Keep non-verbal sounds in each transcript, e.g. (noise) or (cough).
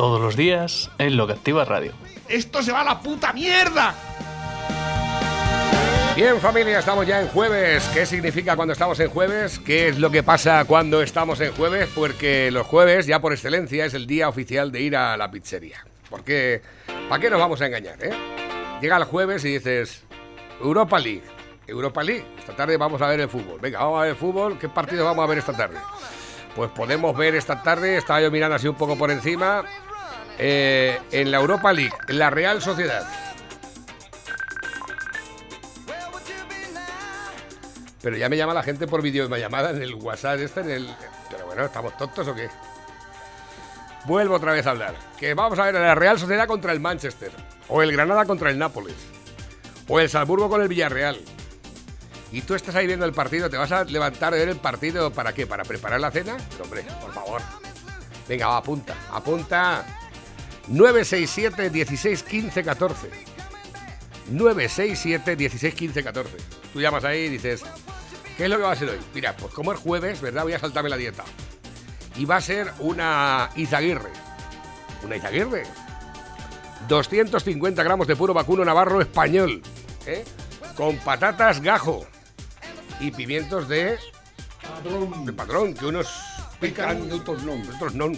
todos los días en Lo que Activa Radio. ¡Esto se va a la puta mierda! Bien familia, estamos ya en jueves. ¿Qué significa cuando estamos en jueves? ¿Qué es lo que pasa cuando estamos en jueves? Porque los jueves, ya por excelencia, es el día oficial de ir a la pizzería. Porque, ¿para qué nos vamos a engañar, eh? Llega el jueves y dices, Europa League, Europa League, esta tarde vamos a ver el fútbol. Venga, vamos a ver el fútbol, ¿qué partido vamos a ver esta tarde? Pues podemos ver esta tarde, estaba yo mirando así un poco por encima, eh, en la Europa League, la Real Sociedad. Pero ya me llama la gente por videollamada en el WhatsApp este, en el... Pero bueno, ¿estamos tontos o qué? Vuelvo otra vez a hablar. Que vamos a ver a la Real Sociedad contra el Manchester. O el Granada contra el Nápoles. O el Salzburgo con el Villarreal. Y tú estás ahí viendo el partido, ¿te vas a levantar de ver el partido para qué? ¿Para preparar la cena? Hombre, por favor. Venga, apunta, apunta. 967 16 15 14. 967 16 15 14. Tú llamas ahí y dices, ¿qué es lo que va a ser hoy? Mira, pues como es jueves, ¿verdad? Voy a saltarme la dieta. Y va a ser una Izaguirre. ¿Una Izaguirre? 250 gramos de puro vacuno navarro español. ¿eh? Con patatas gajo. Y pimientos de, de padrón, que unos pican y otros no. Otros no.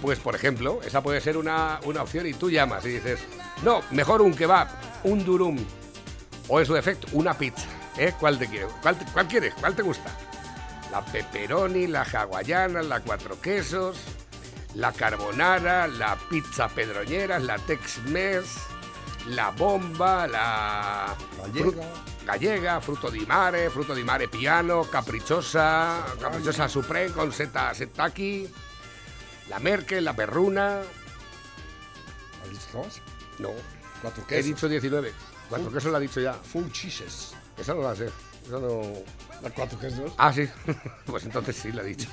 Pues, por ejemplo, esa puede ser una, una opción y tú llamas y dices, no, mejor un kebab, un durum, o en su defecto, una pizza. ¿eh? ¿Cuál te quieres? ¿Cuál, te- cuál quieres? ¿Cuál te gusta? La pepperoni, la hawaiana, la cuatro quesos, la carbonara, la pizza pedroñera, la tex-mex, la bomba, la gallega, fruto di mare, fruto di mare piano, caprichosa, caprichosa supreme con seta setaki, la merkel, la perruna, ¿Has dicho no, Cuatro he quesos. dicho 19, cuatro quesos lo ha dicho ya, Full cheeses. esa no la sé, esa no... Las cuatro quesos. Ah, sí, (laughs) pues entonces sí lo ha dicho.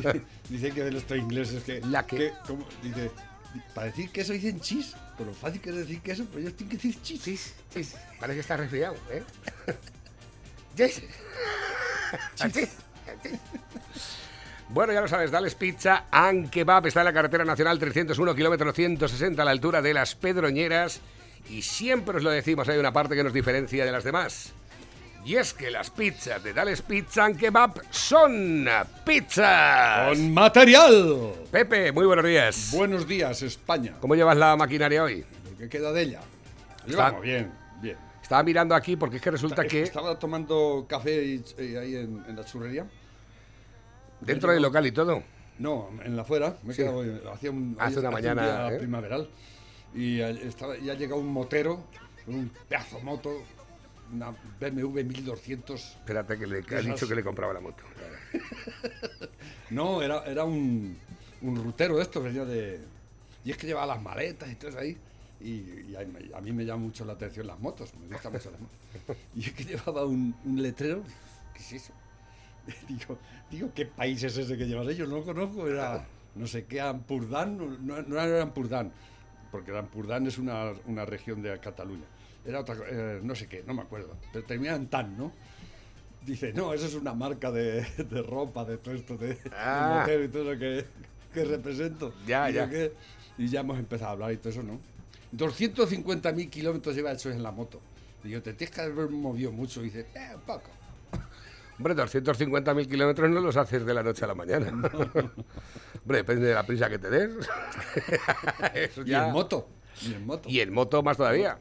(laughs) Dice que de los tres ingleses que... La que- ¿cómo? Dice, para decir queso dicen cheese. Pero lo fácil que es decir queso, pero ellos tienen que decir cheese. Chis, chis. Parece que está resfriado, ¿eh? (laughs) Chis. Bueno, ya lo sabes, Dales Pizza and Kebab está en la carretera nacional 301, kilómetro 160 a la altura de las Pedroñeras. Y siempre os lo decimos, hay una parte que nos diferencia de las demás. Y es que las pizzas de Dales Pizza and Kebab son pizzas. ¡Con material! Pepe, muy buenos días. Buenos días, España. ¿Cómo llevas la maquinaria hoy? ¿Qué queda de ella? Está- Llevamos bien, bien. Estaba mirando aquí porque es que resulta que Estaba tomando café y- y ahí en, en la churrería. Dentro del local y todo. No, en la afuera. Me he quedado, hacía un, Hace una un mañana, día ¿eh? primaveral. Y eh, estaba, ya ha llegado un motero un pedazo de moto, una BMW 1200. Espérate que le que ha Esas- dicho que le compraba la moto. (laughs) No, era, era un, un rutero de estos, venía de... Y es que llevaba las maletas y todo eso ahí. Y, y a, mí- a mí me llama mucho la atención las motos, me gustan mucho las motos. (laughs) Y es que llevaba un, un letrero, ¿qué es eso? (laughs) Digo, digo, ¿qué país es ese que llevas? Yo no lo conozco, era no sé qué, Ampurdán, no, no, no era Ampurdán, porque Ampurdán es una, una región de Cataluña. Era otra, eh, no sé qué, no me acuerdo, pero termina en tan, ¿no? Dice, no, eso es una marca de, de ropa, de todo esto, de, de Ah. motero y todo lo que, que represento. Ya, Y ya. que- y ya hemos empezado a hablar y todo eso, ¿no? 250.000 kilómetros lleva hechos en la moto. Y yo, te tienes que haber movido mucho. Y dice, eh, un poco. Hombre, 250.000 kilómetros no los haces de la noche a la mañana. (laughs) Hombre, depende de la prisa que te des. (laughs) Y ya- en moto. Y en moto. Y en moto más todavía.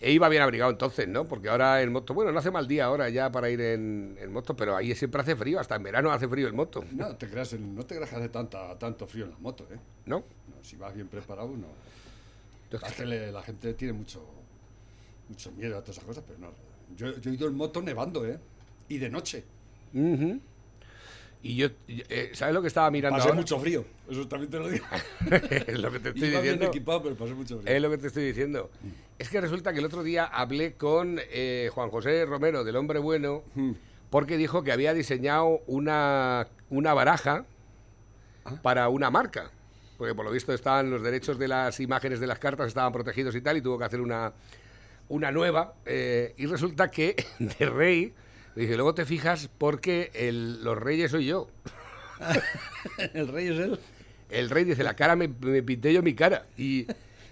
E iba bien abrigado entonces, ¿no? Porque ahora en moto, bueno, no hace mal día ahora ya para ir en, en moto, pero ahí siempre hace frío, hasta en verano hace frío en moto, No te creas, no te creas que hace tanta, tanto frío en la moto, ¿eh? ¿no? No, si vas bien preparado, no. Que le- la gente tiene mucho, mucho miedo a todas esas cosas, pero no. Yo, yo he ido en moto nevando, ¿eh? Y de noche. Y yo, eh, ¿sabes lo que estaba mirando Pasé ahora? mucho frío, eso también te lo digo. (laughs) es lo que te estoy (laughs) Iba bien diciendo. equipado, pero pasé mucho frío. Es lo que te estoy diciendo. Es que resulta que el otro día hablé con eh, Juan José Romero del Hombre Bueno Mm. porque dijo que había diseñado una, una baraja para una marca. Porque por lo visto estaban los derechos de las imágenes de las cartas estaban protegidos y tal, y tuvo que hacer una, una nueva. eh, y resulta que (laughs) de rey, dije, luego te fijas porque el- los reyes soy yo. (laughs) El rey es él. El rey dice, la cara me, me pinté yo mi cara. Y,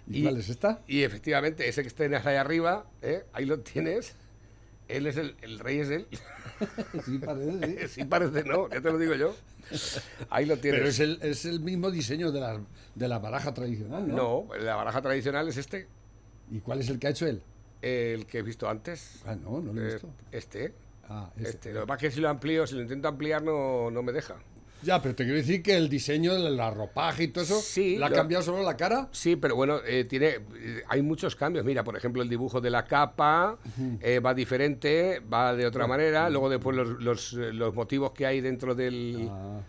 ¿Y cuál es esta? Y efectivamente, ese que tienes ahí arriba, ¿eh? ahí lo tienes. Él es el, el rey es él. (laughs) Sí, parece, sí. (laughs) sí parece, ¿no? Ya te lo digo yo. Ahí lo tienes. Pero es el, es el mismo diseño de la, de la baraja tradicional, ¿no? No, la baraja tradicional es este, ¿Y cuál es el que ha hecho él? el que he visto antes. Ah, no, no lo he Eh, visto. Este, Ah, ese. este. Lo que pasa es que si lo amplío, si lo intento ampliar, no, no me deja. Ya, pero te quiero decir que el diseño de la ropaje y todo eso, Sí, ¿le ha cambiado solo la cara? Sí, pero bueno, eh, tiene, eh, hay muchos cambios. Mira, por ejemplo, el dibujo de la capa eh, va diferente, va de otra manera. Luego después los, los, los motivos que hay dentro del... Ajá.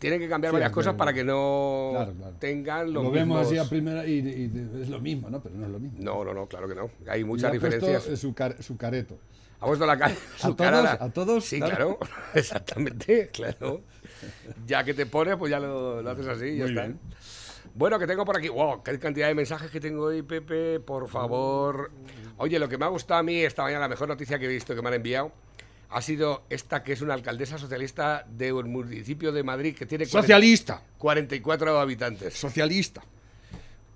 Tienen que cambiar Sí, varias cosas para que no Claro, claro. tengan los Lo vemos así mismos- a primera y, y es lo mismo, ¿no? Pero no es lo mismo. No, no, no, claro que no. Hay Y muchas puesto, diferencias. su, car- su careto. Ha puesto la cara. su todos? cara la- ¿A todos? Sí, Claro. claro. (laughs) Exactamente, claro. Ya que te pones, pues ya lo, lo haces así y ya está. bien. Bueno, que tengo por aquí. ¡Wow! ¡Qué cantidad de mensajes que tengo hoy, Pepe! Por favor. Oye, lo que me ha gustado a mí esta mañana, la mejor noticia que he visto que me han enviado, ha sido esta que es una alcaldesa socialista del municipio de Madrid que tiene 40 Socialista. 44 habitantes. Socialista.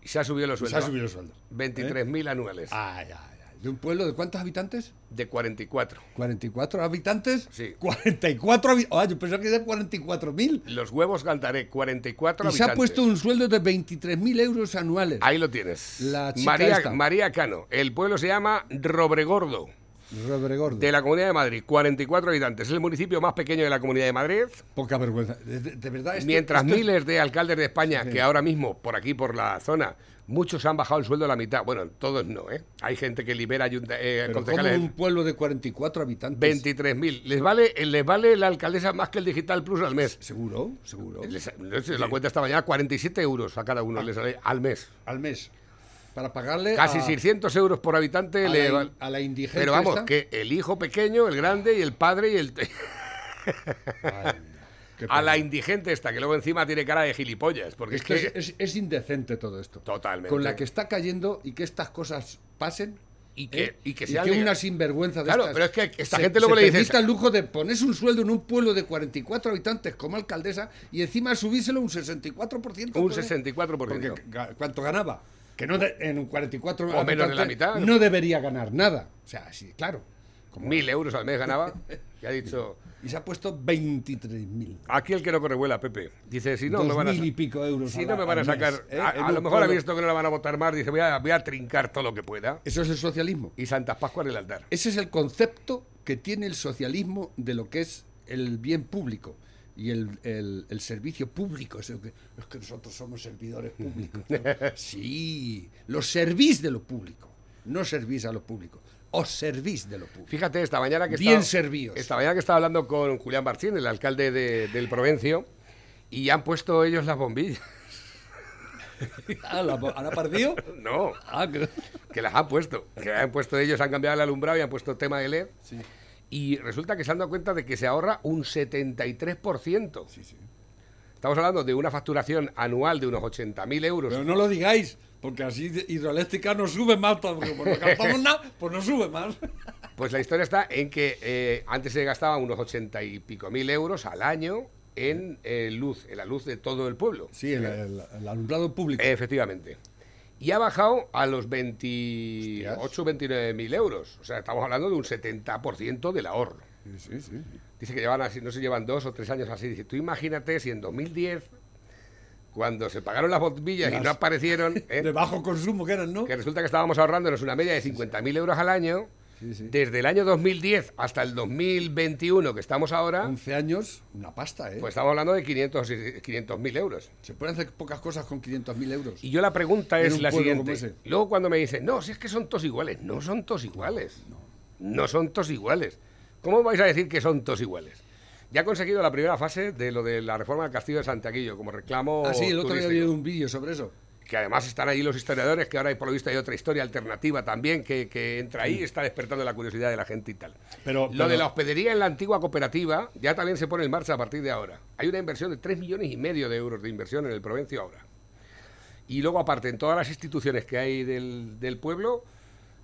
Y se ha subido los Se sueldos. ha subido el sueldo. 23.000 anuales. Ay, ay, ay. ¿De un pueblo de cuántos habitantes? De 44. ¿44 habitantes? Sí. 44 habitantes. Ah, yo pensaba que eran 44.000. Los huevos cantaré, 44 Y se habitantes. ha puesto un sueldo de 23.000 euros anuales. Ahí lo tienes. La chica María, esta. María Cano. El pueblo se llama Robregordo, Robregordo. de la Comunidad de Madrid. 44 habitantes. Es el municipio más pequeño de la Comunidad de Madrid. Poca vergüenza. De, de- verdad, esto- Mientras esto es- miles de alcaldes de España, que ahora mismo, por aquí, por la zona, muchos han bajado el sueldo a la mitad. Bueno, todos no, ¿eh? Hay gente que libera ayunta- eh, Pero ¿cómo concejales. un pueblo de 44 habitantes? 23.000. Les vale, les vale la alcaldesa más que el Digital Plus al mes. ¿Seguro? ¿Seguro? Les, sé, la cuenta esta mañana, 47 euros a cada uno Ah. les sale al mes. Al mes. Para pagarle Casi a, 600 euros por habitante a le la, in- a la indigente Pero vamos, esta. que el hijo pequeño, el grande y el padre y el... Qué a la indigente esta, que luego encima tiene cara de gilipollas, porque es, Es que es, indecente todo esto. Totalmente. Con la que está cayendo y que estas cosas pasen. Y que- ¿eh? y que y sean que lega- una sinvergüenza de Claro, estas pero es que esta se- gente luego se le permita el lujo de ponerse un sueldo en un pueblo de 44 habitantes como alcaldesa y encima subírselo un 64%. Un joder. 64%. Porque ¿cuánto ganaba? Que no de- en un 44 O menos de la mitad. no debería ganar nada. O sea, sí, claro. Mil euros al mes ganaba. Y ha (laughs) dicho... Y se ha puesto 23.000. Aquí el que no corre vuela, Pepe. Dice, si no me van a... y pico euros. Si a no me van a mes, sacar... ¿eh? A, lo mejor ha visto que no la van a votar más. Dice, voy a, voy a trincar todo lo que pueda. Eso es el socialismo. Y Santas Pascuas en el altar. Ese es el concepto que tiene el socialismo de lo que es el bien público y el, el- el servicio público. Es, que, es que nosotros somos servidores públicos. ¿no? (laughs) sí, los servís de lo público, no servís a lo público, os servís de lo público. Fíjate, esta mañana que Bien estaba, servidos. Esta mañana que estaba hablando con Julián Barcín, el alcalde de- del Provencio, y han puesto ellos las bombillas. Ah, ¿la- ¿Han perdido? (laughs) No, Ah, que- que las han puesto. Que han puesto ellos, han cambiado el alumbrado y han puesto tema de LED. Sí, Y resulta que se han dado cuenta de que se ahorra un 73%. sí, sí. Estamos hablando de una facturación anual de unos 80.000 euros. Pero no lo digáis, porque así hidroeléctrica no sube más, porque como no gastamos nada, pues no sube más. (laughs) Pues la historia está en que eh, antes se gastaban unos 80 y pico mil euros al año en eh, luz, en la luz de todo el pueblo. Sí, el, el- el alumbrado público. Efectivamente. Y ha bajado a los 28, Hostias. 29 mil euros. O sea, estamos hablando de un 70% del ahorro. Sí, sí, sí. Dice que llevan así, no se llevan dos o tres años así. Dice, tú imagínate si en 2010, cuando se pagaron las bombillas y no aparecieron, (laughs) ¿eh? De bajo consumo que eran, ¿no? que resulta que estábamos ahorrándonos una media de 50.000 euros al año, Sí, sí. desde el año 2010 hasta el 2021 que estamos ahora, 11 años, una pasta, ¿eh? pues estamos hablando de 500 y- 500.000 euros. Se pueden hacer pocas cosas con 500.000 euros. Y yo la pregunta es la siguiente. Luego cuando me dicen, no, si es que son todos iguales. No son todos iguales. No son todos iguales. ¿Cómo vais a decir que son todos iguales? Ya ha conseguido la primera fase de lo de la reforma del Castillo de Santiaguillo, como reclamo. Ah, sí, el otro día había un vídeo sobre eso. que además están ahí los historiadores, que ahora por lo visto hay otra historia alternativa también que, que entra ahí y está despertando la curiosidad de la gente y tal. Pero- lo de la hospedería en la antigua cooperativa ya también se pone en marcha a partir de ahora. Hay una inversión de 3 millones y medio de euros de inversión en el Provencio ahora. Y luego, aparte, en todas las instituciones que hay del, del pueblo,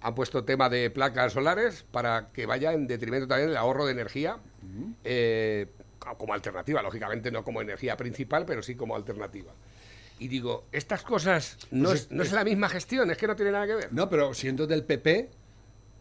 han puesto tema de placas solares para que vaya en detrimento también del ahorro de energía, eh, como alternativa, lógicamente no como energía principal, pero sí como alternativa. Y digo, estas cosas no, Pues es, es- no es la misma gestión, es que no tiene nada que ver. No, pero siendo del PP,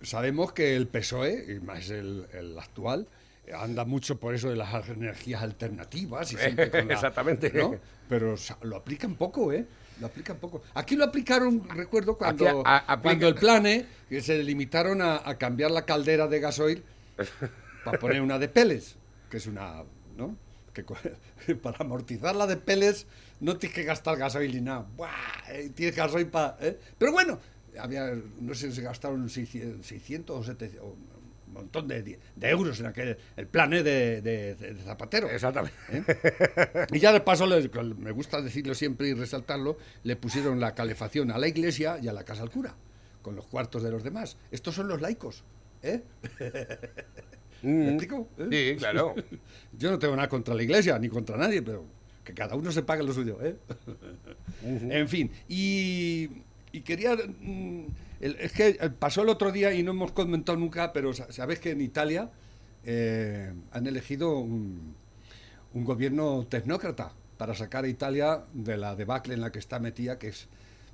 sabemos que el PSOE, y más el, el actual, anda mucho por eso de las energías alternativas. Y (laughs) siempre con la- Exactamente. ¿no? Pero sa- lo aplican poco, ¿eh? Lo aplican poco. Aquí lo aplicaron, recuerdo, cuando, Aquí a- aplica- cuando el plane, que se limitaron a, a cambiar la caldera de gasoil (laughs) para poner una de peles, que es una, ¿no? Que (laughs) para amortizar la de peles no tienes que gastar gasoil ni nada. ¡Buah! Eh, Tienes gasoil para... Pero bueno, había, no sé si se gastaron 600, 600 o 700, o un montón de, de euros en aquel, el plan ¿eh? de, de- de Zapatero. Exactamente. ¿eh? Y ya de paso, le- me gusta decirlo siempre y resaltarlo, le pusieron la calefacción a la iglesia y a la casa al cura, con los cuartos de los demás. Estos son los laicos. ¿eh? ¿Me explico? ¿Eh? Mm. Sí, claro. (laughs) Yo no tengo nada contra la iglesia ni contra nadie, pero que cada uno se pague lo suyo. ¿eh? En fin, y, y quería. mm, el- es que pasó el otro día y no hemos comentado nunca, pero sa- sabes que en Italia eh, han elegido un, un gobierno tecnócrata para sacar a Italia de la debacle en la que está metida, que es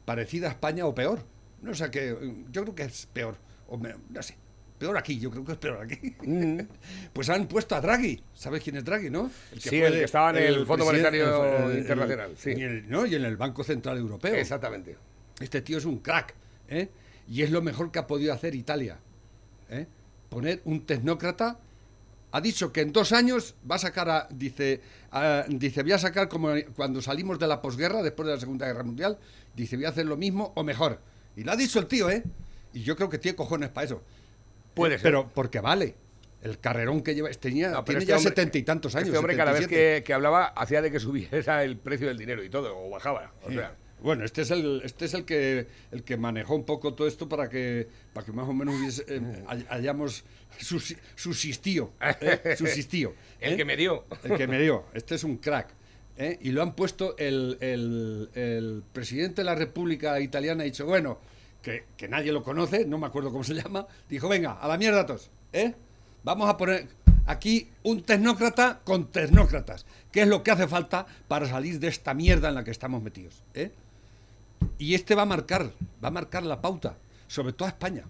parecida a España o peor. No sé qué, yo creo que es peor, o me- no sé, peor aquí, yo creo que es peor aquí. (laughs) pues han puesto a Draghi, ¿sabes quién es Draghi, no? Sí, el que estaba en el Fondo Monetario Internacional, sí. Y el, ¿no? y en el Banco Central Europeo. Exactamente. Este tío es un crack, ¿eh? Y es lo mejor que ha podido hacer Italia. ¿eh? Poner un tecnócrata. Ha dicho que en dos años va a sacar a. Dice, a- dice voy a sacar como cuando salimos de la posguerra, después de la Segunda Guerra Mundial. Dice, voy a hacer lo mismo o mejor. Y lo ha dicho el tío, ¿eh? Y yo creo que tiene cojones para eso. Puede Eh, ser. Pero porque vale. El carrerón que lleva. Tenía, No, tiene este ya setenta y tantos años. Este hombre cada vez 77. que, que hablaba hacía de que subiera el precio del dinero y todo, o bajaba. O Sí. sea, Bueno, este es el este es el que el que manejó un poco todo esto para que para que más o menos hubiese, eh, hay- hayamos susi- subsistido, ¿eh? (laughs) el ¿eh? que me dio. el que me dio. Este es un crack. ¿eh? Y lo han puesto el, el- el presidente de la República Italiana ha dicho, bueno, que, que nadie lo conoce, no me acuerdo cómo se llama, dijo, venga, a la mierda todos, ¿eh? Vamos a poner aquí un tecnócrata con tecnócratas, que es lo que hace falta para salir de esta mierda en la que estamos metidos, ¿eh? Y este va a marcar, va a marcar la pauta, sobre todo a España.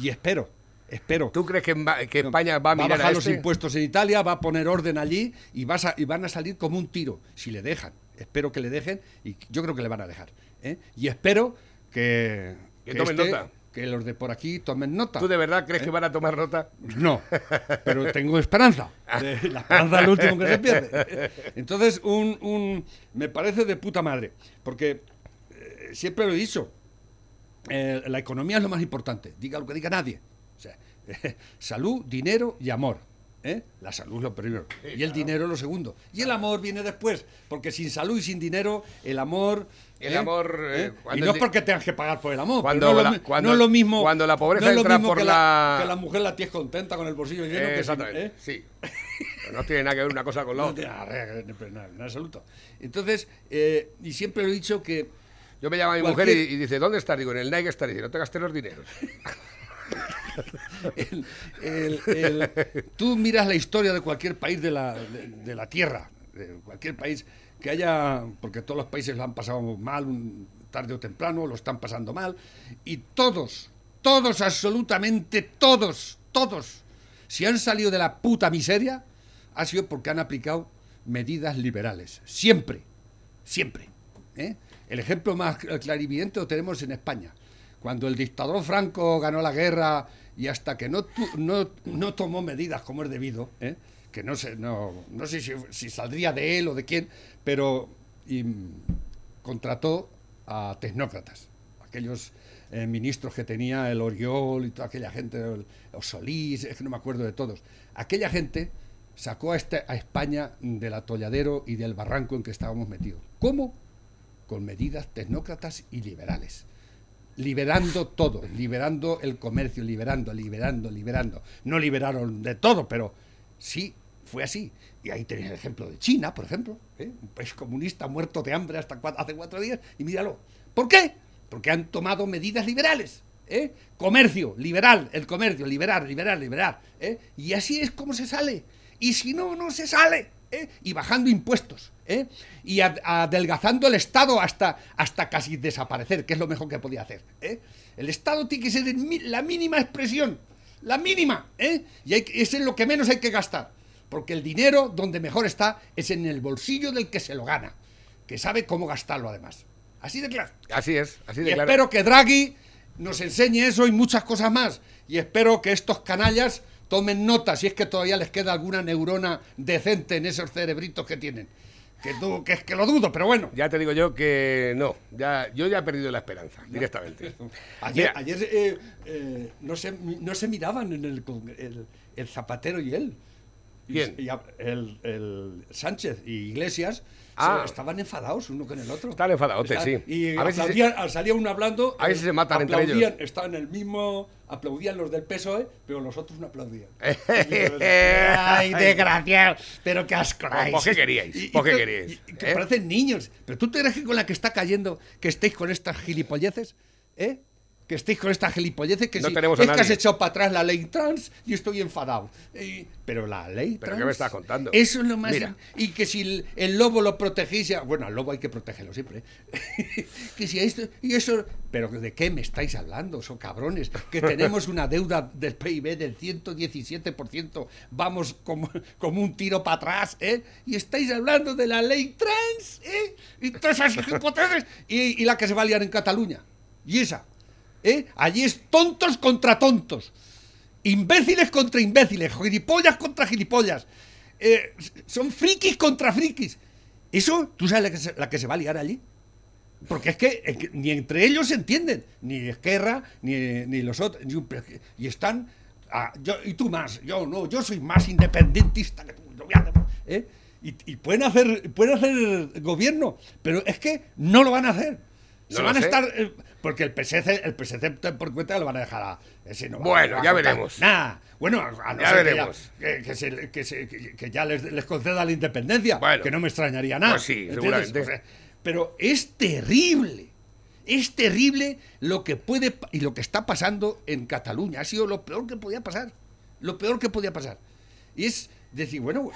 Y espero, espero. ¿Tú crees que, España va a mirar bajar a los este? impuestos en Italia, va a poner orden allí y, vas a- y van a salir como un tiro, si le dejan. Espero que le dejen y yo creo que le van a dejar. ¿eh? Y espero que, Que tomen nota. que los de por aquí tomen nota. ¿Tú de verdad ¿Eh? crees que van a tomar nota? No, pero tengo esperanza. Eh, La esperanza es lo último que se pierde. (laughs) Entonces, un, un- me parece de puta madre, porque eh, siempre lo he dicho, eh, la economía es lo más importante, diga lo que diga nadie. O sea, (laughs) salud, dinero y amor. ¿eh? La salud es lo primero y el dinero lo segundo. Y el amor viene después, porque sin salud y sin dinero, el amor... El ¿eh? amor. Y no es porque tengas que pagar por el amor. Cuando no, es la- lo, mi- cuando- no es lo mismo. cuando la pobreza no es lo entra mismo por que la- que la mujer la tienes contenta con el bolsillo lleno que Exactamente, sí. No tiene nada que ver una cosa con la (laughs) No otra. tiene nada, nada, nada, en absoluto. Entonces, y siempre lo he dicho que Yo me llamo a mi Cualquier- mujer y, y dice, ¿dónde estás? Digo, en el Nike. Dice, no te gastes los dineros. (laughs) el- el- el- tú miras la historia de cualquier país de la, de, de la Tierra, de cualquier país que haya, porque todos los países lo han pasado mal, un- tarde o temprano, lo están pasando mal, y todos, todos, absolutamente todos, todos, si han salido de la puta miseria, ha sido porque han aplicado medidas liberales, siempre, siempre. ¿eh? El ejemplo más cl- clarividente lo tenemos en España. Cuando el dictador Franco ganó la guerra y hasta que no, tu- no, no tomó medidas como es debido, ¿eh? que no sé, no, no sé si, saldría de él o de quién, pero contrató a tecnócratas, aquellos eh, ministros que tenía el Oriol y toda aquella gente, el, Solís, es que no me acuerdo de todos. Aquella gente sacó a, este- a España del atolladero y del barranco en que estábamos metidos. ¿Cómo? Con medidas tecnócratas y liberales. Liberando todo, liberando el comercio, liberando, liberando, liberando. No liberaron de todo, pero sí fue así. Y ahí tenéis el ejemplo de China, por ejemplo, ¿eh? un país comunista muerto de hambre hasta hace cuatro días, y míralo. ¿Por qué? Porque han tomado medidas liberales. ¿eh? Comercio, liberal, el comercio, liberar, liberar, liberar. ¿eh? Y así es como se sale. Y si no, no se sale. ¿Eh? Y bajando impuestos. ¿eh? Y ad- adelgazando el Estado hasta, hasta casi desaparecer, que es lo mejor que podía hacer. ¿eh? El Estado tiene que ser la mínima expresión. La mínima. ¿eh? Y hay que- es en lo que menos hay que gastar. Porque el dinero donde mejor está es en el bolsillo del que se lo gana. Que sabe cómo gastarlo además. Así de claro. Así es, así Y de claro. espero que Draghi nos enseñe eso y muchas cosas más. Y espero que estos canallas tomen nota si es que todavía les queda alguna neurona decente en esos cerebritos que tienen. Que, tú, que es que lo dudo, pero bueno. Ya te digo yo que no, ya, yo ya he perdido la esperanza, directamente. (laughs) Ayer, ayer eh, eh, no, se, no se miraban en el, el, el Zapatero y él. Y- ¿Quién? y el, el Sánchez y Iglesias Ah. se- estaban enfadados uno con el otro. Están enfadadotes, sí. Y A se- aplaudían- salía uno hablando. A se matan entre ellos. Estaban el mismo. Aplaudían los del PSOE, pero los otros no aplaudían. (laughs) ¡Ay, desgraciado! Pero qué asco. Pues, ¿por qué queríais? Y- ¿Por qué que- queríais? y- que ¿Eh? parecen niños. Pero tú te crees que con la que está cayendo, que estéis con estas gilipolleces, ¿eh? Que estéis con estas gilipolleces, que No si- tenemos a es que has echado para atrás la ley trans y estoy enfadado. Pero la ley ¿Pero trans. qué me estás contando? Eso es lo más. Mira. Y que si el, el lobo lo protegéis. Bueno, al lobo hay que protegerlo siempre. ¿eh? (laughs) que si esto. Y eso. Pero ¿de qué me estáis hablando? Son cabrones. Que tenemos una deuda del PIB del 117%. Vamos como, como un tiro para atrás. ¿eh? Y estáis hablando de la ley trans. ¿eh? Y todas esas hipótesis. Y, y la que se va a liar en Cataluña. Y esa. ¿Eh? Allí es tontos contra tontos. Imbéciles contra imbéciles, gilipollas contra gilipollas. Eh, son frikis contra frikis. Eso, ¿tú sabes la que, se, la que se va a liar allí? Porque es que, ni entre ellos se entienden, ni Esquerra, ni, ni los otros. y están. ah, yo, y tú más, yo no, yo soy más independentista que tú. voy a ¿eh? Y, y pueden hacer pueden hacer gobierno, pero es que no lo van a hacer. No se van a estar. eh, porque el PSC, el PSC por cuenta lo van a dejar a. ese no Bueno, a ya veremos. Nada. Bueno, a no Ya ser que veremos. que, que se- que se- que- ya les, les conceda la independencia, Bueno. que no me extrañaría nada. Pues sí, seguramente. O sea, pero es terrible. Es terrible lo que puede y lo que está pasando en Cataluña. Ha sido lo peor que podía pasar. Lo peor que podía pasar. Y es decir, bueno,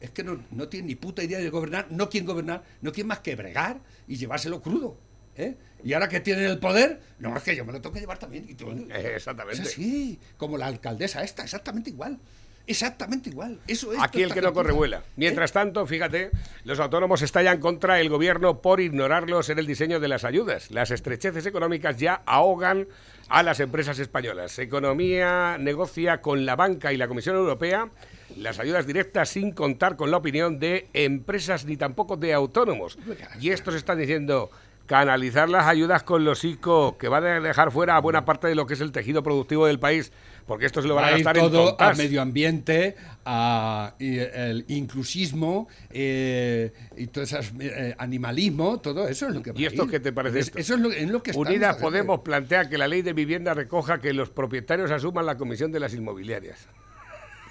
es que no, no tienen ni puta idea de gobernar, no quieren gobernar, no quieren más que bregar y llevárselo crudo. ¿Eh? Y ahora que tienen el poder, no, es que yo me lo tengo que llevar también. Y tú- Eh, (laughs) exactamente. Es así, como la alcaldesa esta, exactamente igual. Exactamente igual. Eso es. Aquí el que no corre vuela. Mientras tanto, fíjate, los autónomos estallan contra el gobierno por ignorarlos en el diseño de las ayudas. Las estrecheces económicas ya ahogan a las empresas españolas. Economía negocia con la banca y la Comisión Europea las ayudas directas sin contar con la opinión de empresas ni tampoco de autónomos. Y estos están diciendo canalizar las ayudas con los ICO, que va a dejar fuera a buena parte de lo que es el tejido productivo del país, porque esto se lo van a a gastar en todo tontas. al medio ambiente, a el inclusismo eh, y todo ese animalismo, todo eso es lo que va ¿Y a esto ir. qué te parece Es- esto? Eso es lo, en lo que Unidas. Podemos plantea que la ley de vivienda recoja que los propietarios asuman la comisión de las inmobiliarias.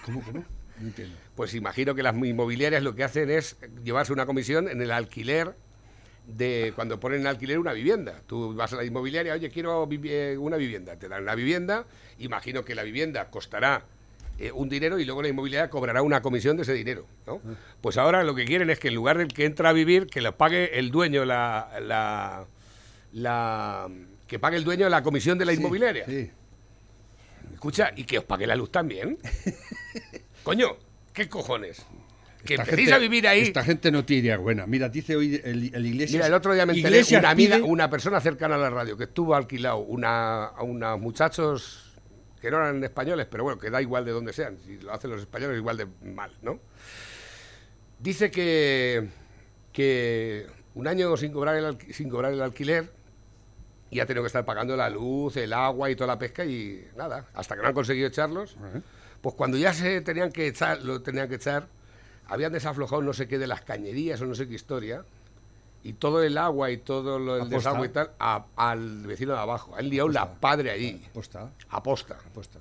¿Cómo, cómo? No entiendo. Pues imagino que las inmobiliarias lo que hacen es llevarse una comisión en el alquiler de cuando ponen en alquiler una vivienda. Tú vas a la inmobiliaria, oye, quiero vivi- eh, una vivienda. Te dan una vivienda, imagino que la vivienda costará eh, un dinero y luego la inmobiliaria cobrará una comisión de ese dinero. ¿no? Pues ahora lo que quieren es que en lugar del que entra a vivir, que lo pague el dueño la, la, la- que pague el dueño la comisión de la Sí, inmobiliaria. Sí. Escucha, y que os pague la luz también. (laughs) Coño, ¿qué cojones? Que Esta empecéis gente- a vivir ahí. Esta gente no tiene idea buena. Mira, dice hoy el, el Iglesias. Mira, el otro día me enteré, una amiga, pide- una persona cercana a la radio que estuvo alquilado una, a unos muchachos que no eran españoles, pero bueno, que da igual de dónde sean, si lo hacen los españoles igual de mal, ¿no? Dice que, que un año sin cobrar, el sin cobrar el alquiler y ha tenido que estar pagando la luz, el agua y toda la pesca y nada, hasta que no han conseguido echarlos, Pues cuando ya se tenían que echar, lo tenían que echar, habían desaflojado no sé qué de las cañerías o no sé qué historia, y todo el agua y todo lo, el Aposta. desagüe y tal a- al vecino de abajo. Han liado la padre allí. Aposta, Aposta. aposta.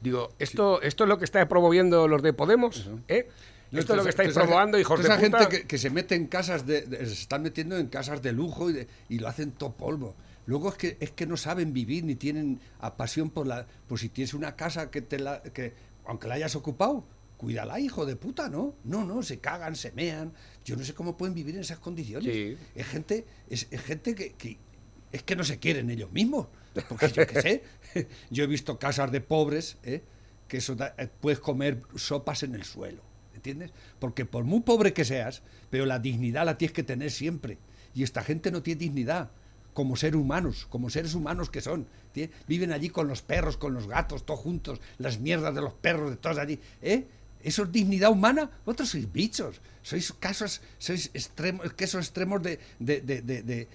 Digo, ¿esto, ¿esto es lo que está promoviendo los de Podemos? ¿Eh? Esto es lo que estáis promovando, hijos de esa puta. gente que, que se mete en casas de, de- se están metiendo en casas de lujo y, de- y lo hacen todo polvo. Luego es que es que no saben vivir ni tienen a pasión por la por si tienes una casa que te la que aunque la hayas ocupado, cuídala, hijo de puta, ¿no? No, no, se cagan, se mean. Yo no sé cómo pueden vivir en esas condiciones. Sí. Es gente es, es gente que, que es que no se quieren ellos mismos. Porque yo qué sé, (laughs) yo he visto casas de pobres, ¿eh? que eso da- eh, puedes comer sopas en el suelo, ¿entiendes? Porque por muy pobre que seas, pero la dignidad la tienes que tener siempre. Y esta gente no tiene dignidad como seres humanos, como seres humanos que son. Viven allí con los perros, con los gatos, todos juntos, las mierdas de los perros, de todos allí. ¿Eh? ¿Eso es dignidad humana? Vosotros sois bichos, sois casos, sois extremos, que esos extremos de, de, de-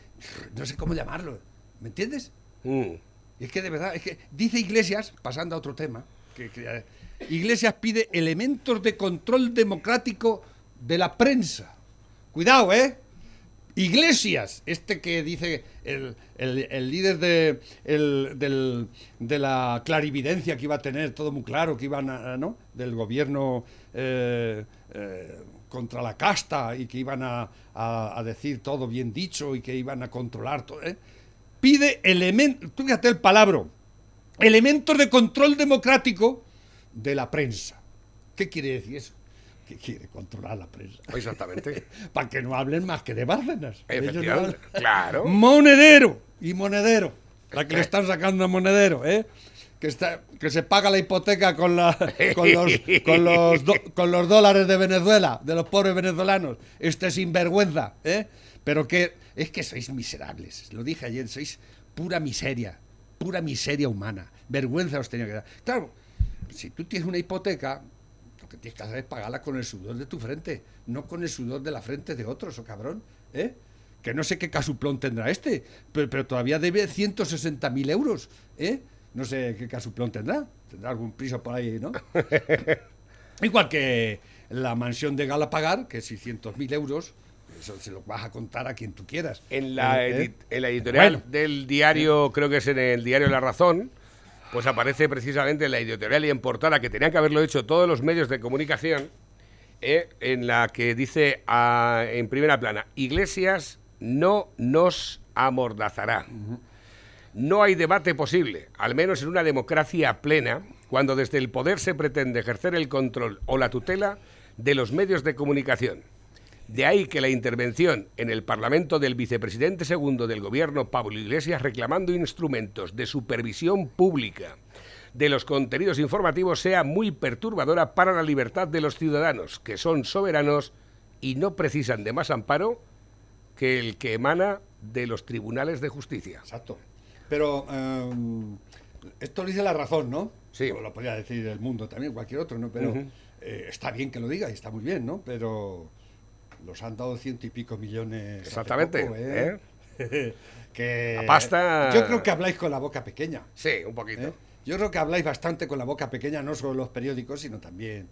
no sé cómo llamarlo, ¿me entiendes? Mm. Y es que de verdad, es que dice Iglesias, pasando a otro tema, que, que, Iglesias pide elementos de control democrático de la prensa. Cuidado, ¿eh? Iglesias, este que dice el, el- líder de, el- del- de la clarividencia que iba a tener, todo muy claro, que iban a, ¿no? Del gobierno eh, eh, contra la casta y que iban a, a- decir todo bien dicho y que iban a controlar todo, ¿eh? Pide elementos, tú fíjate el palabra, elementos de control democrático de la prensa. ¿Qué quiere decir eso? Que quiere controlar la prensa. Exactamente. (laughs) Para que no hablen más que de Bárcenas. No claro. Monedero y monedero. La que le están sacando a monedero, ¿eh? Que, está, que se paga la hipoteca con, la, con, los, con, los do- (laughs) con los dólares de Venezuela, de los pobres venezolanos. Este sinvergüenza, ¿eh? Pero que es que sois miserables. Lo dije ayer, sois pura miseria. Pura miseria humana. Vergüenza os tenía que dar. Claro, si tú tienes una hipoteca, lo que tienes que hacer es pagarla con el sudor de tu frente, no con el sudor de la frente de otros, o cabrón, ¿eh? Que no sé qué casuplón tendrá este, pero, pero todavía debe 160.000 euros, ¿eh? No sé qué casuplón tendrá, tendrá algún piso por ahí, ¿no? (laughs) Igual que la mansión de Galapagar, que es 600.000 euros, eso se lo vas a contar a quien tú quieras. En la, ¿Eh? edit- en la editorial Bueno. del diario, creo que es en el diario La Razón, pues aparece precisamente en la editorial y en portada, que tenían que haberlo hecho todos los medios de comunicación, eh, en la que dice ah, en primera plana, Iglesias no nos amordazará. No hay debate posible, al menos en una democracia plena, cuando desde el poder se pretende ejercer el control o la tutela de los medios de comunicación. De ahí que la intervención en el Parlamento del vicepresidente segundo del gobierno, Pablo Iglesias, reclamando instrumentos de supervisión pública de los contenidos informativos sea muy perturbadora para la libertad de los ciudadanos, que son soberanos y no precisan de más amparo que el que emana de los tribunales de justicia. Exacto. Pero em, esto lo dice la razón, ¿no? Sí. O lo podría decir el mundo también, cualquier otro, ¿no? Pero eh, está bien que lo diga y está muy bien, ¿no? Pero los han dado ciento y pico millones. Exactamente, poco, ¿eh? (laughs) que La pasta- Yo creo que habláis con la boca pequeña. Sí, un poquito. ¿eh? Yo creo que habláis bastante con la boca pequeña, no solo los periódicos, sino también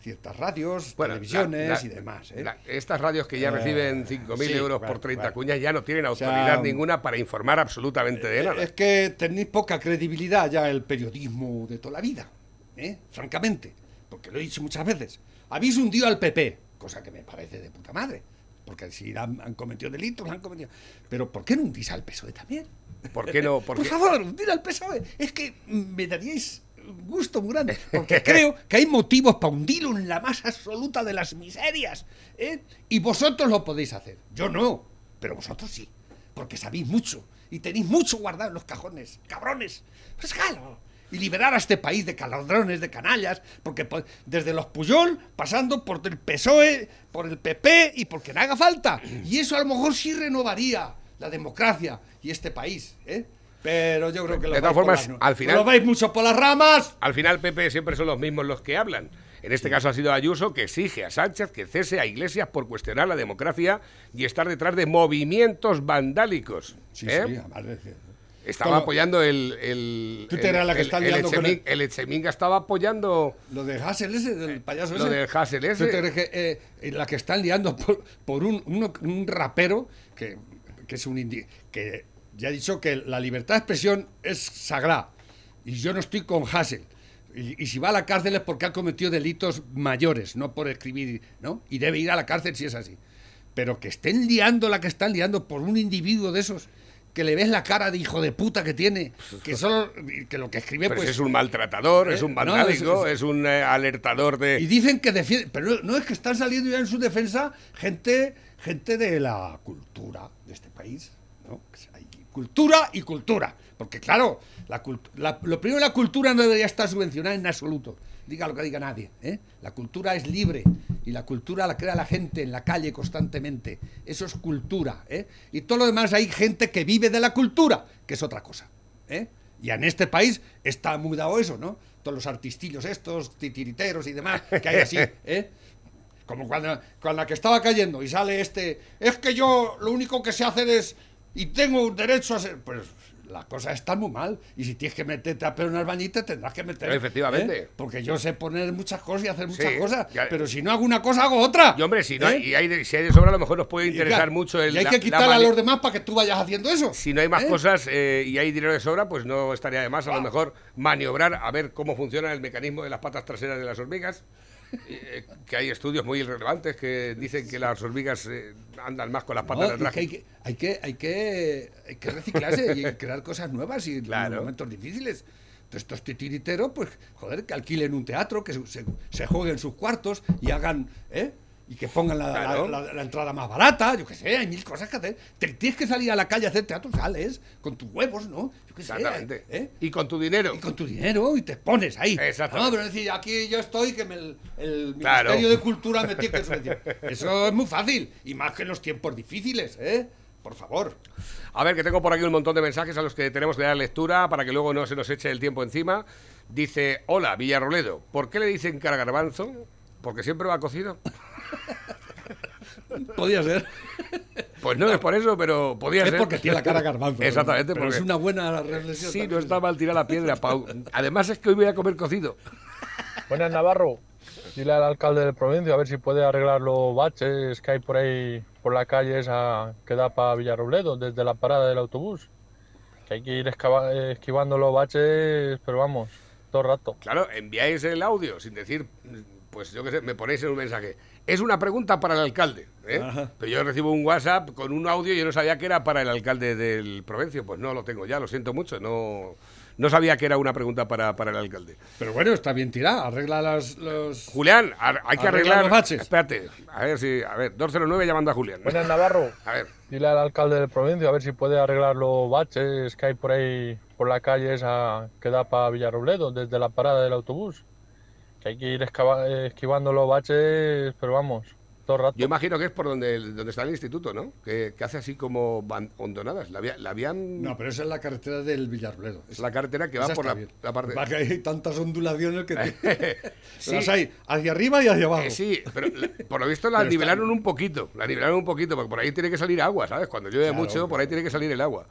ciertas radios, Bueno, televisiones la- la- y demás. ¿eh? la- estas radios que ya Eh, reciben 5.000 sí, euros por 30 bueno. cuñas ya no tienen O sea, autoridad ninguna para informar absolutamente de nada. Es que tenéis poca credibilidad ya el periodismo de toda la vida, ¿eh? francamente, porque lo he dicho muchas veces. Habéis hundido al PP, cosa que me parece de puta madre, porque si han, han cometido delitos, han cometido... Pero ¿por qué no hundís al PSOE también? ¿Por qué no? Por favor, hundir al PSOE. Es que me daríais gusto muy grande, porque (laughs) creo que hay motivos para hundirlo en la más absoluta de las miserias. ¿eh? Y vosotros lo podéis hacer. Yo no, pero vosotros sí, porque sabéis mucho y tenéis mucho guardado en los cajones, cabrones. Pues claro. Y liberar a este país de caladrones, de canallas, porque po- desde los Puyol, pasando por el PSOE, por el PP y por quien haga falta. Y eso a lo mejor sí renovaría la democracia y este país. ¿eh? Pero yo creo que lo De todas formas, las- al final- Lo vais mucho por las ramas. al final PP siempre son los mismos los que hablan. En este caso ha sido Ayuso que exige a Sánchez que cese a Iglesias por cuestionar la democracia y estar detrás de movimientos vandálicos. Sí, ¿eh? sí, además Estaba apoyando el. el Twitter era la que el- está el Echemin- el- el Echeminga estaba apoyando Lo de Hassel ese, del payaso lo ese. del Hassel ese. ¿Tú te que eh, eh, la que están liando por, por un, un rapero que, que es un indi- que ya ha dicho que la libertad de expresión es sagrada y yo no estoy con Hassel. Y, y si va a la cárcel es porque ha cometido delitos mayores, no por escribir, ¿no? Y debe ir a la cárcel si es así. Pero que estén liando la que están liando por un individuo de esos que le ves la cara de hijo de puta que tiene, que solo que lo que escribe Pues, pues es un maltratador, Eh, es un no, vandálico, es- es, un eh, alertador de. Y dicen que defiende, pero no, es que están saliendo ya en su defensa gente, gente de la cultura de este país, ¿no? Hay cultura y cultura, porque claro, la la- lo primero la cultura no debería estar subvencionada en absoluto. Diga lo que diga nadie, ¿eh? La cultura es libre y la cultura la crea la gente en la calle constantemente. Eso es cultura, ¿eh? Y todo lo demás hay gente que vive de la cultura, que es otra cosa, ¿eh? Y en este país está muy dado eso, ¿no? Todos los artistillos estos, titiriteros y demás, que hay así, (laughs) ¿eh? Como cuando, cuando la que estaba cayendo y sale este, es que yo lo único que sé hacer es, y tengo derecho a ser, pues la cosa está muy mal. Y si tienes que meterte a peor en albañite, tendrás que meter. Efectivamente. ¿eh? Porque yo sé poner muchas cosas y hacer muchas Sí, cosas, ya- pero si no hago una cosa, hago otra. Y hombre, si, no, ¿eh? y hay de, si hay de sobra, a lo mejor nos puede interesar claro, mucho el. y hay la- que quitar a los demás para que tú vayas haciendo eso. Si no hay más ¿eh? cosas y hay dinero de sobra, pues no estaría de más a lo mejor maniobrar a ver cómo funciona el mecanismo de las patas traseras de las hormigas. (laughs) Eh, que hay estudios muy irrelevantes que dicen que las hormigas eh, andan más con las patas No, atrás. que hay, que, hay, que, hay, que, hay que reciclarse y crear cosas nuevas y en Claro. momentos difíciles. Entonces, estos titiriteros, pues, joder, que alquilen un teatro, que se, se, se jueguen sus cuartos y hagan, ¿eh? Y que pongan la, Claro. la- la- la entrada más barata, yo qué sé, hay mil cosas que hacer. Te, tienes que salir a la calle a hacer teatro, sales con tus huevos, ¿no? Yo qué sé, Exactamente. ¿eh? Y con tu dinero. Y con tu dinero y te pones ahí. Exactamente. No, pero decir, aquí yo estoy, que me el, el Claro. Ministerio de Cultura me tiene que subvencionar. Eso es muy fácil. Y más que en los tiempos difíciles, ¿eh? Por favor. A ver, que tengo por aquí un montón de mensajes a los que tenemos que dar lectura para que luego no se nos eche el tiempo encima. Dice, hola, Villarroledo, ¿por qué le dicen cara garbanzo? Porque siempre va cocido. (laughs) Podía ser. Pues no es por eso, pero podía Es ser. porque tiene la cara garbanzo. (laughs) Exactamente, Pero porque es una buena reflexión. sí, no está mal tirar la piedra, Pau. Además es que hoy voy a comer cocido. Buenas Navarro, dile al alcalde de Provincia a ver si puede arreglar los baches que hay por ahí, por la calle esa que da para Villarrobledo, desde la parada del autobús. Que hay que ir esquivando los baches, pero vamos, todo el rato. Claro, enviáis el audio sin decir, pues yo qué sé, me ponéis en un mensaje. Es una pregunta para el alcalde. ¿eh? Pero yo recibo un WhatsApp con un audio y yo no sabía que era para el alcalde del Provencio. Pues no lo tengo ya, lo siento mucho. No, no sabía que era una pregunta para, para el alcalde. Pero bueno, está bien tirada. Arregla las, los. Julián, ar- hay que Arreglar arreglar. los baches. Espérate, a ver si. A ver, 209 llamando a Julián. Buenas Navarro, A ver, dile al alcalde de Provincia a ver si puede arreglar los baches que hay por ahí, por la calle esa que da para Villarrobledo, desde la parada del autobús. Que hay que ir esquivando los baches, pero vamos, todo el rato. yo imagino que es por donde, donde está el instituto, ¿no? Que, que hace así como hondonadas. La, había- la habían. No, pero esa es la carretera del Villarroledo. es la carretera que va por la, parte. Va que hay tantas ondulaciones que te- (laughs) (laughs) Sí. las hay hacia arriba y hacia abajo. Eh, sí, pero la- por lo visto la está- nivelaron un poquito, la nivelaron un poquito, porque por ahí tiene que salir agua, ¿sabes? Cuando llueve Claro, mucho, por ahí tiene que salir el agua.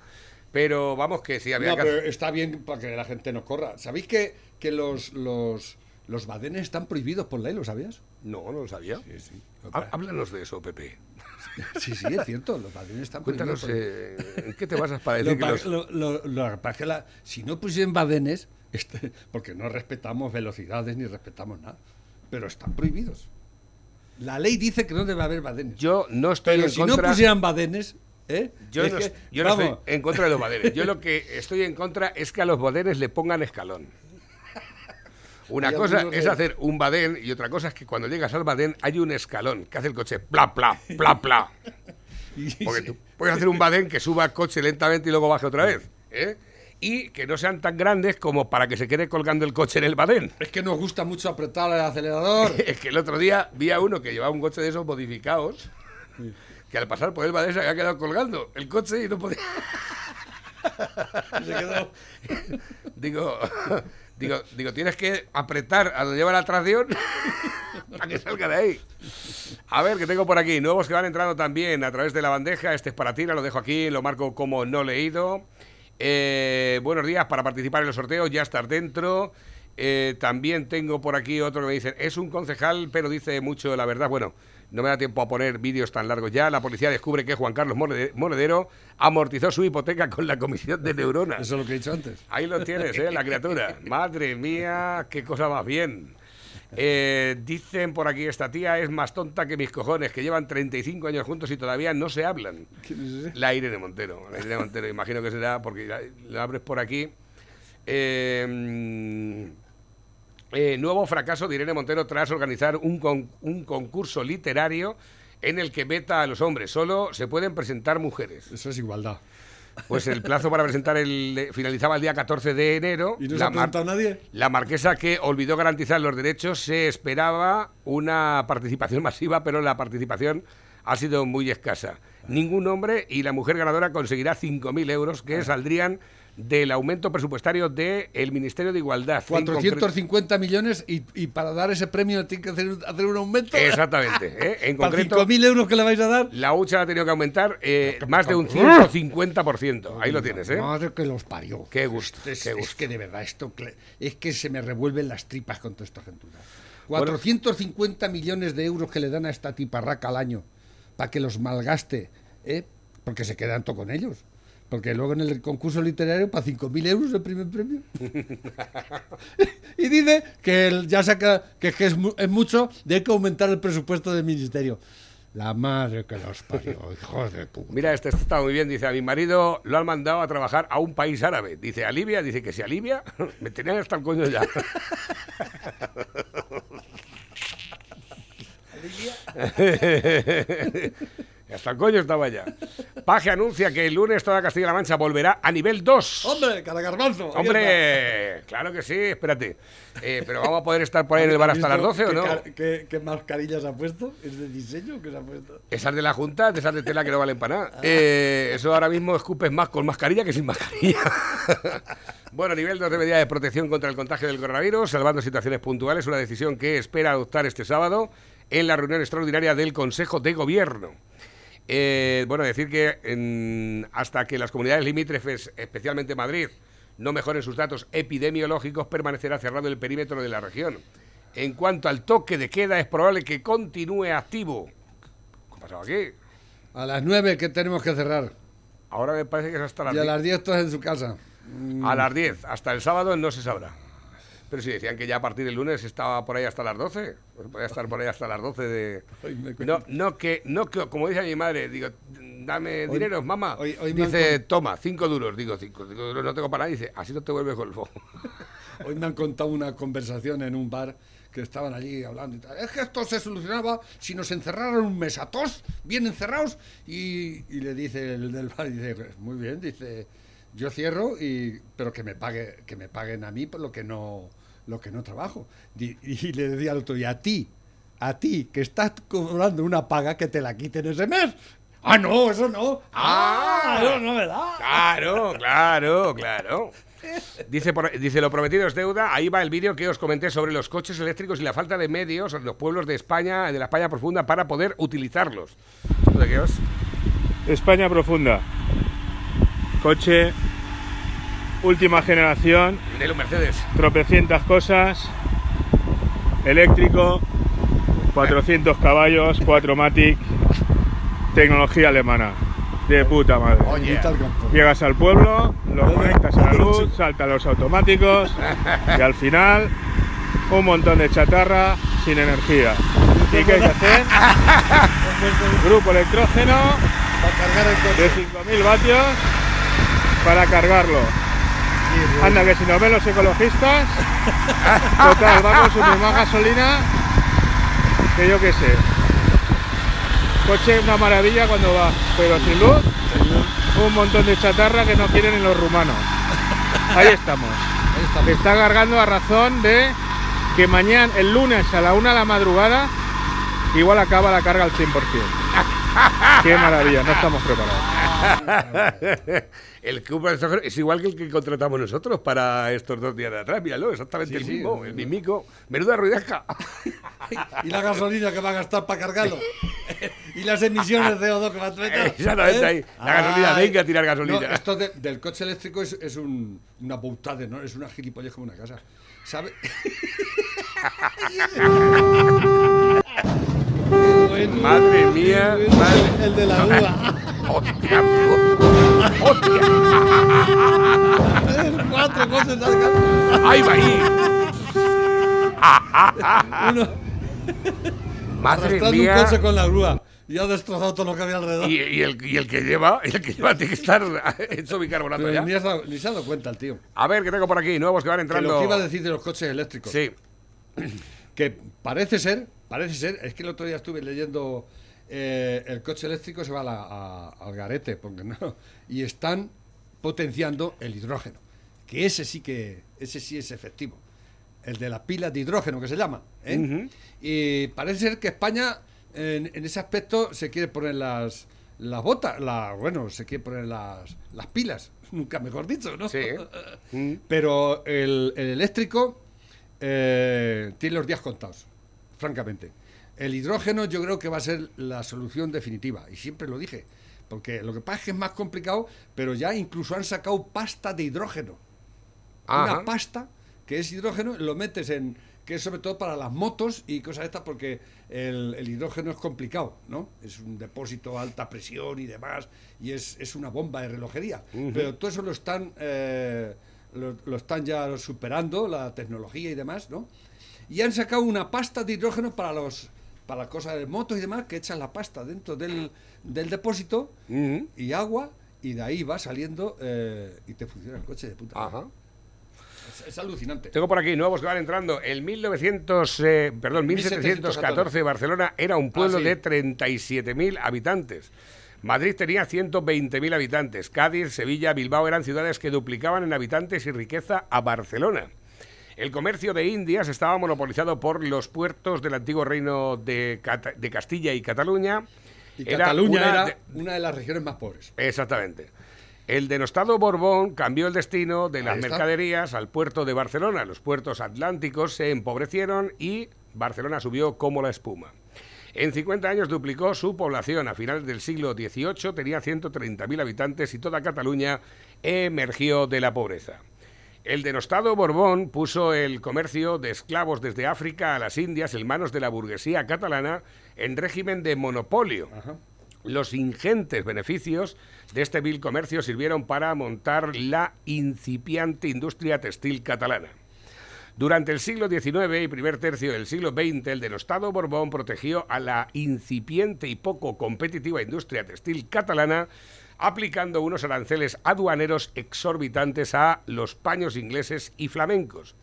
Pero vamos que sí, había No, que pero hacer- está bien para que la gente no corra. ¿Sabéis que, que los, los, los badenes están prohibidos por ley? ¿Lo sabías? No, no lo sabía. Sí, sí. Há- Háblanos de eso, Pepe. (laughs) Sí, sí, es cierto. Los badenes están Cuéntanos, prohibidos. por ley. eh, ¿en qué te para Lo decir que pa- los... lo- lo- lo que pasa es que la- si no pusiesen badenes, este, porque no respetamos velocidades ni respetamos nada, pero están prohibidos. La ley dice que no debe haber badenes. Yo no estoy pero en si contra... no pusieran badenes, ¿eh? Yo, Es no, que, yo no estoy en contra de los badenes. Yo lo que estoy en contra es que a los badenes le pongan escalón. Una cosa es que- hacer un badén y otra cosa es que cuando llegas al badén hay un escalón que hace el coche pla, pla, pla, pla. (laughs) Porque tú puedes hacer un badén que suba el coche lentamente y luego baje otra vez. ¿eh? Y que no sean tan grandes como para que se quede colgando el coche en el badén. Es que nos gusta mucho apretar el acelerador. (laughs) Es que el otro día vi a uno que llevaba un coche de esos modificados que al pasar por el badén se había quedado colgando el coche y no podía. (laughs) Se quedó- Digo, digo, digo, tienes que apretar a donde lleva la tracción (laughs) para que salga de ahí. A ver, que tengo por aquí nuevos que van entrando también a través de la bandeja. Este es para ti, lo dejo aquí, lo marco como no leído. Eh, buenos días, para participar en los sorteos ya estar dentro. Eh, también tengo por aquí otro que me dice, es un concejal, pero dice mucho la verdad. Bueno, no me da tiempo a poner vídeos tan largos ya. La policía descubre que Juan Carlos Monede- Monedero amortizó su hipoteca con la comisión de neuronas. Eso es lo que he dicho antes. Ahí lo tienes, ¿eh? La criatura. (laughs) Madre mía, qué cosa más bien. Eh, dicen por aquí, esta tía es más tonta que mis cojones, que llevan 35 años juntos y todavía no se hablan. ¿Quién es ese? La Irene Montero. La Irene Montero, imagino que será porque la, la abres por aquí. Eh, eh, nuevo fracaso de Irene Montero tras organizar un, con- un concurso literario en el que veta a los hombres. Solo se pueden presentar mujeres. Eso es igualdad. Pues el plazo para presentar el finalizaba el día 14 de enero. ¿Y no se La mar- nadie? la marquesa que olvidó garantizar los derechos se esperaba una participación masiva, pero la participación ha sido muy escasa. Ningún hombre y la mujer ganadora conseguirá 5.000 euros que saldrían del aumento presupuestario del Ministerio de Igualdad. En 450 millones y, y para dar ese premio tiene que hacer, un- hacer un aumento. Exactamente. ¿eh? En (laughs) ¿Para concreto, 5.000 euros que le vais a dar? la hucha ha tenido que aumentar eh, más de un 150%. Ahí lo tienes, ¿eh? Madre que los parió. Qué gusto, Es, qué es gusto. que de verdad esto es que se me revuelven las tripas con toda esta gentuza. 450 millones de euros que le dan a esta tiparraca al año para que los malgaste, ¿eh? porque se quedan todo con ellos. Porque luego en el concurso literario, para 5.000 euros el primer premio. (laughs) y dice que el- ya saca que, que es, mu- es mucho, de que aumentar el presupuesto del ministerio. La madre que los parió, (laughs) hijos de puta. Mira, este está muy bien. Dice, a mi marido lo han mandado a trabajar a un país árabe. Dice, ¿a Libia? Dice que si a Libia, me tenían hasta el coño ya. (laughs) hasta el coño estaba ya. Paje anuncia que el lunes toda Castilla-La Mancha volverá a nivel 2. ¡Hombre, cara garbanzo! ¡Hombre! Claro que sí, espérate. Eh, pero vamos a poder estar por ahí en el (laughs) bar hasta las 12 o ¿Qué no? car- ¿Qué, qué mascarillas ha puesto? ¿Es de diseño que se ha puesto? Esas de la Junta, de esas de tela que no valen para nada. Eh, eso ahora mismo escupes más con mascarilla que sin mascarilla. (laughs) bueno, nivel 2 de medida de protección contra el contagio del coronavirus, salvando situaciones puntuales, una decisión que espera adoptar este sábado en la reunión extraordinaria del Consejo de Gobierno. Eh, bueno, decir que en- hasta que las comunidades limítrofes, especialmente Madrid, no mejoren sus datos epidemiológicos, permanecerá cerrado el perímetro de la región. En cuanto al toque de queda, es probable que continúe activo. ¿Qué ha pasado aquí? A las 9 que tenemos que cerrar. Ahora me parece que es hasta las Y a 10. las 10 todos en su casa. A las 10. Hasta el sábado no se sabrá. Pero si decían que ya a partir del lunes estaba por ahí hasta las 12, pues podía estar por ahí hasta las 12 de... (laughs) No, no que, no que, como dice mi madre, digo, dame dinero, mamá. han dice, toma, cinco duros. Digo, cinco, cinco duros no tengo para nada. Dice, así no te vuelves golfo. (laughs) Hoy me han contado una conversación en un bar que estaban allí hablando y tal. Es que esto se solucionaba si nos encerraran un mes a todos, bien encerrados. Y, y le dice el del bar, dice, muy bien, dice, yo cierro, y, pero que me pague, que me paguen a mí por lo que no, lo que no trabajo. Y, le decía al otro, y a ti, a ti, que estás cobrando una paga, que te la quiten ese mes. Ah, no, eso no. Ah, eso no me da. Claro, claro, claro. Dice, por- dice, lo prometido es deuda. Ahí va el vídeo que os comenté sobre los coches eléctricos y la falta de medios en los pueblos de España, de la España profunda, para poder utilizarlos. ¿Esto de qué es? España profunda. Coche, última generación, De Mercedes. tropecientas cosas, eléctrico, 400 caballos, 4 Matic, tecnología alemana. De puta madre. Oye. Llegas al pueblo, lo conectas a la luz, saltan los automáticos y al final un montón de chatarra sin energía. ¿Y qué hay que hacer? (laughs) Grupo electrógeno Para cargar el coche. de 5.000 vatios para cargarlo. Anda, que si nos ven los ecologistas, (laughs) total, va a consumir más gasolina que yo que sé. Coche una maravilla cuando va, pero sin luz, un montón de chatarra que no quieren en los rumanos. Ahí estamos. Ahí está. Que está cargando a razón de que mañana, el lunes a la una de la madrugada, igual acaba la carga al 100%. Qué maravilla, no estamos preparados. (laughs) el es igual que el que contratamos nosotros para estos dos días de atrás. Míralo, exactamente Sí, el mismo, el mismico. Menuda ruidesca. (laughs) Y la gasolina que va a gastar para cargarlo. (laughs) y las emisiones de CO2 que va a meter. Exactamente ahí. La gasolina, Ay. venga a tirar gasolina. No, esto de- del coche eléctrico es, es un, una putada, ¿no? Es una gilipollez como una casa. ¿Sabe? Madre mía, madre. El de la uva. Hostia, hostia. Cuatro cosas. Ahí va ahí. Uno Madre arrastrando un mía. coche con la grúa. Y ha destrozado todo lo que había alrededor. Y, y el, y el que lleva, el que lleva tiene que estar hecho bicarbonato Pero ya. ni, has dado- ni se ha dado cuenta el tío. A ver, ¿qué tengo por aquí? Nuevos que van Que entrando. lo que iba a decir de los coches eléctricos. Sí. Que parece ser, parece ser, es que el otro día estuve leyendo eh, el coche eléctrico se va a la- a- al garete, porque no, y están potenciando el hidrógeno, que ese sí que, ese sí es efectivo, el de las pilas de hidrógeno que se llama. ¿eh? Y parece ser que España en, en ese aspecto se quiere poner las las botas, la, bueno, se quiere poner las, las pilas, (laughs) nunca mejor dicho, ¿no? Sí. (laughs) Mm. Pero el, el eléctrico eh, tiene los días contados, francamente. El hidrógeno yo creo que va a ser la solución definitiva, y siempre lo dije, porque lo que pasa es que es más complicado, pero ya incluso han sacado pasta de hidrógeno. Ajá. Una pasta que es hidrógeno, lo metes en que es sobre todo para las motos y cosas estas porque el, el hidrógeno es complicado, ¿no? Es un depósito a alta presión y demás y es, es una bomba de relojería. Pero todo eso lo están eh, lo, lo están ya superando la tecnología y demás, ¿no? Y han sacado una pasta de hidrógeno para los para las cosas de motos y demás que echan la pasta dentro del, del depósito y agua y de ahí va saliendo eh, y te funciona el coche de puta. Ajá. Es, es alucinante. Tengo por aquí nuevos que van entrando. El 1900, eh, perdón, 1714 Barcelona era un pueblo Ah, sí. de 37.000 habitantes. Madrid tenía 120.000 habitantes. Cádiz, Sevilla, Bilbao eran ciudades que duplicaban en habitantes y riqueza a Barcelona. El comercio de Indias estaba monopolizado por los puertos del antiguo reino de, Cata- de Castilla y Cataluña. Y Era Cataluña una era de- una de las regiones más pobres. Exactamente. El denostado Borbón cambió el destino de las está. mercaderías al puerto de Barcelona. Los puertos atlánticos se empobrecieron y Barcelona subió como la espuma. En 50 años duplicó su población. A finales del siglo XVIII tenía 130.000 habitantes y toda Cataluña emergió de la pobreza. El denostado Borbón puso el comercio de esclavos desde África a las Indias en manos de la burguesía catalana en régimen de monopolio. Los ingentes beneficios de este vil comercio sirvieron para montar la incipiante industria textil catalana. Durante el siglo XIX y primer tercio del siglo XX, el denostado Borbón protegió a la incipiente y poco competitiva industria textil catalana, aplicando unos aranceles aduaneros exorbitantes a los paños ingleses y flamencos.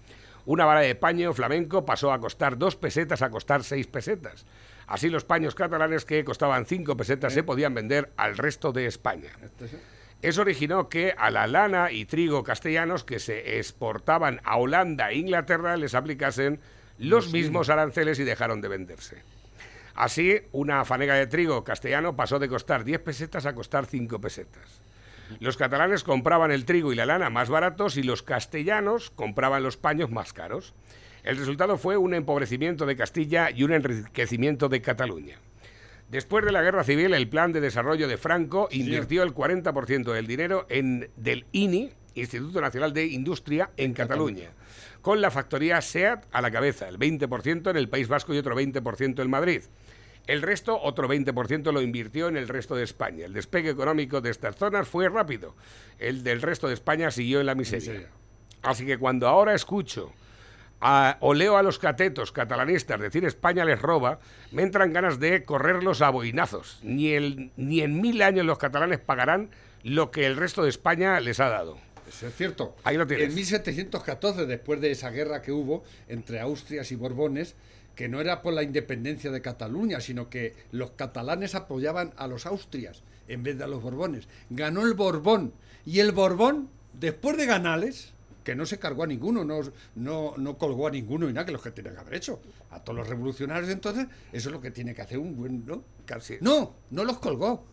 Una vara de paño flamenco pasó a costar dos pesetas a costar seis pesetas. Así los paños catalanes que costaban cinco pesetas se podían vender al resto de España. Eso originó que a la lana y trigo castellanos que se exportaban a Holanda e Inglaterra les aplicasen los mismos aranceles y dejaron de venderse. Así, una fanega de trigo castellano pasó de costar 10 pesetas a costar 5 pesetas. Los catalanes compraban el trigo y la lana más baratos y los castellanos compraban los paños más caros. El resultado fue un empobrecimiento de Castilla y un enriquecimiento de Cataluña. Después de la guerra civil, el plan de desarrollo de Franco invirtió el 40% del dinero en, del INI, Instituto Nacional de Industria, en Cataluña, con la factoría SEAT a la cabeza, el 20% en el País Vasco y otro 20% en Madrid. El resto, otro 20%, lo invirtió en el resto de España. El despegue económico de estas zonas fue rápido. El del resto de España siguió en la miseria. Así que cuando ahora escucho a- o leo a los catetos catalanistas decir España les roba, me entran ganas de correrlos a boinazos. Ni, el, ni en mil años los catalanes pagarán lo que el resto de España les ha dado. Eso es cierto. Ahí lo tienes. En 1714, después de esa guerra que hubo entre Austrias y Borbones, que no era por la independencia de Cataluña, sino que los catalanes apoyaban a los Austrias en vez de a los Borbones. Ganó el Borbón. Y el Borbón, después de ganarles, que no se cargó a ninguno, no, no, no colgó a ninguno y nada, que los que tenía que haber hecho. A todos los revolucionarios entonces, eso es lo que tiene que hacer un buen... No, Casi. no, no los colgó.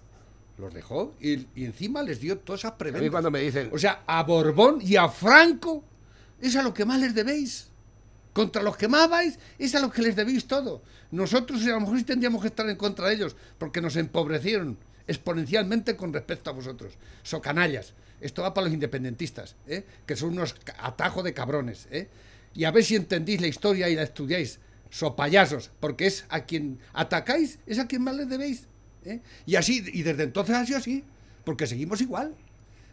Los dejó y, y encima les dio todas esas A prebendas. mí cuando me dicen, O sea, a Borbón y a Franco es a lo que más les debéis. Contra los que amabais es a los que les debéis todo. Nosotros a lo mejor sí tendríamos que estar en contra de ellos, porque nos empobrecieron exponencialmente con respecto a vosotros. Socanallas. Esto va para los independentistas, ¿eh? que son unos atajos de cabrones. ¿eh? Y a ver si entendéis la historia y la estudiáis. So payasos, porque es a quien atacáis, es a quien más les debéis. ¿eh? Y así, y desde entonces ha sido así, porque seguimos igual.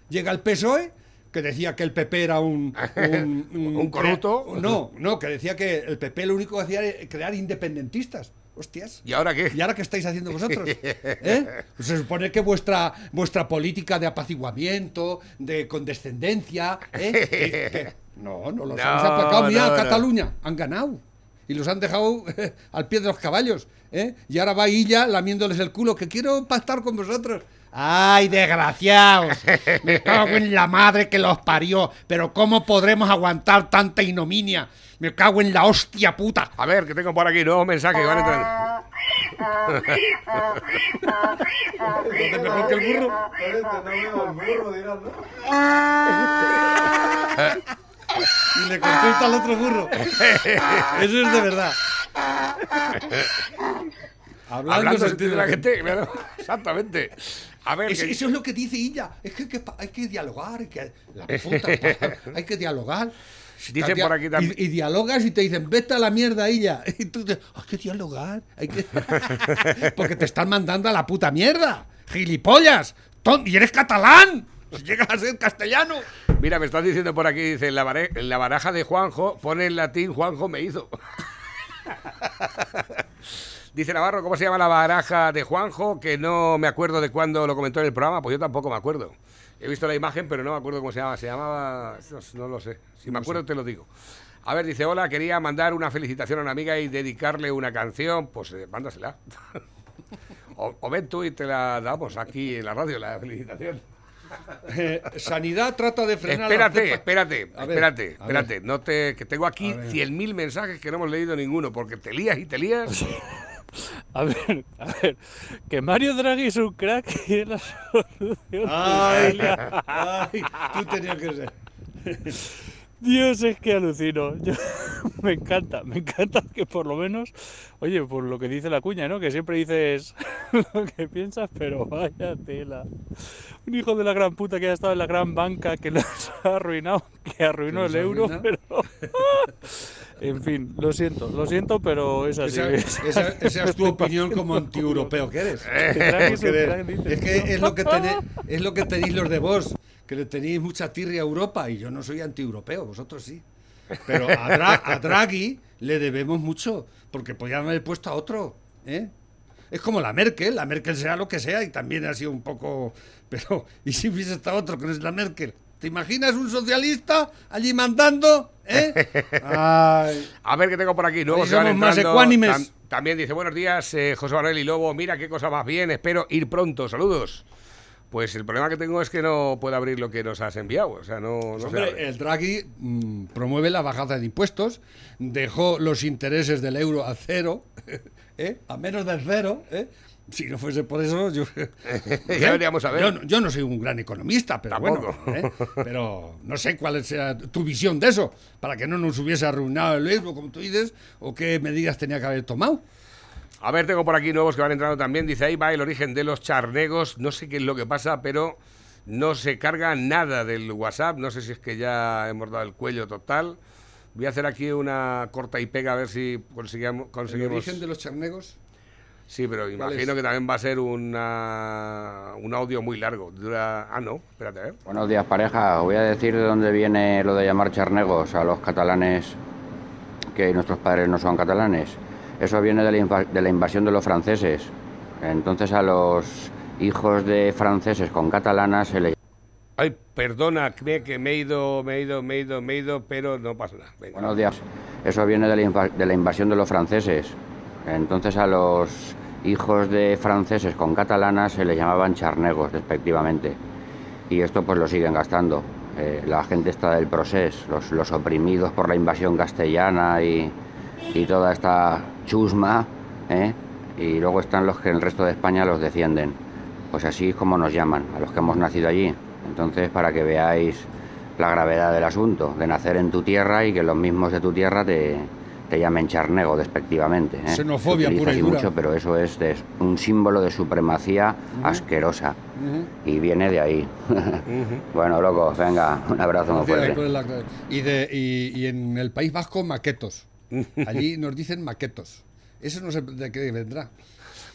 Llega el PSOE, que decía que el PP era (laughs) un... Un, ¿Un corrupto? No, no, que decía que el PP lo único que hacía era crear independentistas. Hostias. ¿Y ahora qué? ¿Y ahora qué estáis haciendo vosotros? (laughs) ¿Eh? Se supone que vuestra, vuestra política de apaciguamiento, de condescendencia, ¿eh? (laughs) que- que- no, no los No, habéis aplacado. Mira, no, no. Cataluña, han ganado. Y los han dejado al pie de los caballos. ¿eh? Y ahora va Illa lamiéndoles el culo, que quiero pactar con vosotros. ¡Ay, desgraciados! Me cago en la madre que los parió. Pero ¿cómo podremos aguantar tanta ignominia? Me cago en la hostia puta. A ver, que tengo por aquí nuevos mensajes van entrando. mejor que el burro. Y le contesta al otro burro. Eso es de verdad. Hablando, sentido de la gente, claro, exactamente. A ver, Es- que- eso es lo que dice ella. Es que, hay que pa- hay que dialogar. Hay que, la (laughs) puta, hay que dialogar. Dicen Dia- por aquí también- Y, y dialogas y te dicen, vete a la mierda, ella. (laughs) Y tú dices, hay que dialogar. Hay que... (laughs) Porque te están mandando a la puta mierda. Gilipollas. Ton- Y eres catalán. Si llegas a ser castellano. Mira, me estás diciendo por aquí, dice, en la, bare- en la baraja de Juanjo, pone en latín Juanjo me hizo. Dice Navarro, ¿cómo se llama la baraja de Juanjo? Que no me acuerdo de cuándo lo comentó en el programa, pues yo tampoco me acuerdo. He visto la imagen, pero no me acuerdo cómo se llama. Se llamaba... No, no lo sé. Si me acuerdo te lo digo. A ver, dice, hola, quería mandar una felicitación a una amiga y dedicarle una canción. Pues eh, mándasela. (laughs) o, o ven tú y te la damos aquí en la radio, la felicitación. Eh, Sanidad trata de frenar. Espérate, espérate, ver, espérate, a espérate. No te, que tengo aquí A ver. 100.000 mensajes que no hemos leído ninguno, porque te lías y te lías. (laughs) A ver, a ver, que Mario Draghi es un crack y es la solución. Ay, ay, tú tenías que ser. Dios, es que alucino. Yo- me encanta, me encanta que por lo menos, oye, por lo que dice la cuña, ¿no? Que siempre dices (laughs) lo que piensas, pero vaya tela. Un hijo de la gran puta que ha estado en la gran banca, que nos ha arruinado, que arruinó el euro, arruina. pero... (laughs) En fin, lo siento, lo siento, pero es así. Esa, esa- esa es tu (laughs) opinión como anti-europeo que eres. Draghi es que lo que, tenéis, es lo que tenéis los de vos, que le tenéis mucha tirria a Europa y yo no soy anti-europeo, vosotros sí. Pero a, Dra- a Draghi le debemos mucho, porque podían haber puesto a otro. ¿eh? Es como la Merkel, la Merkel sea lo que sea y también ha sido un poco... Pero, ¿y si hubiese estado otro que no es la Merkel? ¿Te imaginas un socialista allí mandando? ¿eh? (laughs) Ay. A ver qué tengo por aquí. Van somos más ecuánimes. Tam- también dice, buenos días, eh, José Manuel y Lobo. Mira qué cosa más bien, espero ir pronto. Saludos. Pues el problema que tengo es que no puedo abrir lo que nos has enviado. O sea, no, no se Hombre, abre. el Draghi mm, promueve la bajada de impuestos, dejó los intereses del euro a cero, (laughs) ¿eh? a menos del cero. ¿eh? Si no fuese por eso, yo. (laughs) Ya veríamos a ver. Yo, no- yo no soy un gran economista, pero Tampoco. bueno. ¿eh? Pero no sé cuál sea tu visión de eso, para que no nos hubiese arruinado el euro, como tú dices, o qué medidas tenía que haber tomado. A ver, tengo por aquí nuevos que van entrando también. Dice, ahí va el origen de los charnegos. No sé qué es lo que pasa, pero no se carga nada del WhatsApp. No sé si es que ya hemos dado el cuello total. Voy a hacer aquí una corta y pega a ver si conseguimos... El conseguimos... origen de los charnegos. Sí, pero imagino es? que también va a ser una, un audio muy largo. Dura... Ah, no, espérate, ver. Buenos días pareja, voy a decir de dónde viene lo de llamar charnegos a los catalanes que nuestros padres no son catalanes. Eso viene de la, de la invasión de los franceses. Entonces a los hijos de franceses con catalanas se les Ay, perdona, cree que me he ido, me he ido, me he ido, me he ido, pero no pasa nada. Venga. Buenos días. Eso viene de la, de la invasión de los franceses. Entonces a los hijos de franceses con catalanas se les llamaban charnegos, respectivamente. Y esto pues lo siguen gastando. Eh, la gente está del proceso, los, los oprimidos por la invasión castellana y, y toda esta chusma, ¿eh? y luego están los que en el resto de España los defienden. Pues así es como nos llaman, a los que hemos nacido allí. Entonces, para que veáis la gravedad del asunto, de nacer en tu tierra y que los mismos de tu tierra te, te llamen charnego despectivamente. ¿eh? Xenofobia pura y dura. mucho, pero eso es de- un símbolo de supremacía asquerosa. Y viene de ahí. (laughs) bueno, locos, venga, un abrazo muy fuerte. Y, de, y, y en el País Vasco, maquetos. Allí nos dicen maquetos. Eso no sé de qué vendrá.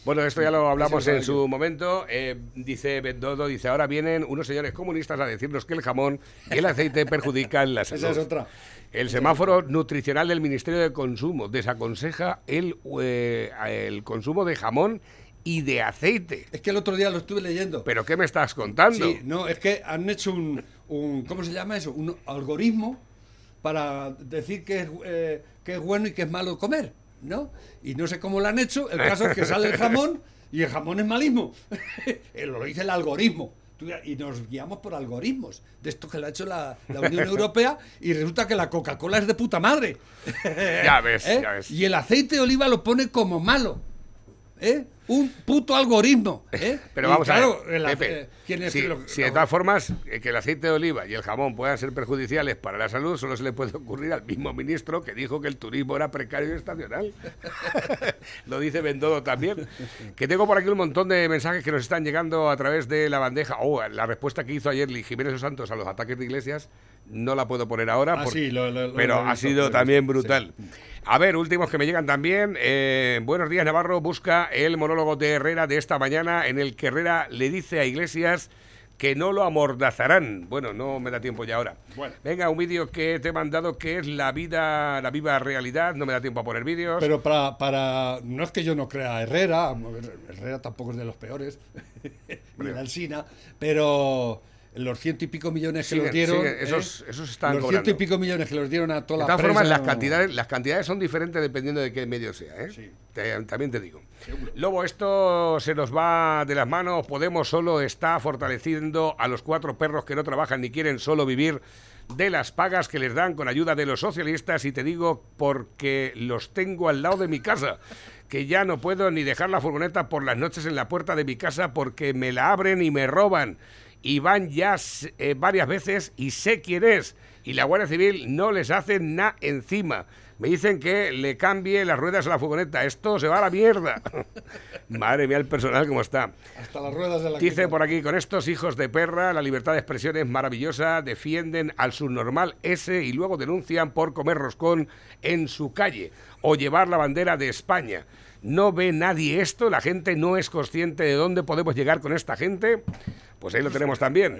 Bueno, esto ya lo hablamos en su momento. Eh, dice Bendodo, dice, ahora vienen unos señores comunistas a decirnos que el jamón y el aceite perjudican la salud. Esa es otra. El semáforo nutricional del Ministerio de Consumo desaconseja el, eh, el consumo de jamón y de aceite. Es que el otro día lo estuve leyendo. ¿Pero qué me estás contando? Sí, no, es que han hecho un, un- ¿cómo se llama eso? Un algoritmo para decir que es, eh, que es bueno y que es malo comer, ¿no? Y no sé cómo lo han hecho, el caso es que sale el jamón y el jamón es malísimo. (laughs) Eh, lo dice el algoritmo. Y nos guiamos por algoritmos, de esto que lo ha hecho la, la Unión Europea y resulta que la Coca-Cola es de puta madre. (laughs) Ya ves, (laughs) ¿Eh? ya ves. Y el aceite de oliva lo pone como malo. ¿Eh? Un puto algoritmo. ¿eh? (laughs) Pero vamos claro, a ver, Pepe, eh, ¿quién es si, que lo- si de todas formas eh, que el aceite de oliva y el jamón puedan ser perjudiciales para la salud, solo se le puede ocurrir al mismo ministro que dijo que el turismo era precario y estacional. (laughs) Lo dice Bendodo también. Que tengo por aquí un montón de mensajes que nos están llegando a través de la bandeja. Oh, la respuesta que hizo ayer Jiménez Santos a los ataques de iglesias no la puedo poner ahora, Ah, porque- sí, lo- lo- lo- pero ha visto, sido también sí. A ver, últimos que me llegan también. Eh, buenos días, Navarro. Busca el monólogo de Herrera de esta mañana en el que Herrera le dice a Iglesias que no lo amordazarán. Bueno, no me da tiempo ya ahora. Bueno. Venga, un vídeo que te he mandado que es la vida, la viva realidad. No me da tiempo a poner vídeos. Pero para, para. No es que yo no crea a Herrera, Herrera tampoco es de los peores, (laughs) ni Alsina, pero los ciento y pico millones que los dieron. siguen, ¿eh? esos- esos están Los cobrando. ciento y pico millones que los dieron a toda de la todas formas, las no- cantidades, las cantidades son diferentes dependiendo de qué medio sea. ¿eh? Sí. Te- también te digo. Lobo, esto se nos va de las manos. Podemos solo está fortaleciendo a los cuatro perros que no trabajan ni quieren solo vivir de las pagas que les dan con ayuda de los socialistas. Y te digo porque los tengo al lado de mi casa. Que ya no puedo ni dejar la furgoneta por las noches en la puerta de mi casa porque me la abren y me roban. Y van ya eh, varias veces y sé quién es. Y la Guardia Civil no les hace nada encima. Me dicen que le cambie las ruedas a la furgoneta. Esto se va a la mierda. (laughs) Madre mía, el personal cómo está. Hasta las ruedas de la Dice quita. por aquí, con estos hijos de perra, la libertad de expresión es maravillosa, defienden al subnormal ese y luego denuncian por comer roscón en su calle o llevar la bandera de España no ve nadie esto, la gente no es consciente de dónde podemos llegar con esta gente. Pues ahí lo tenemos también.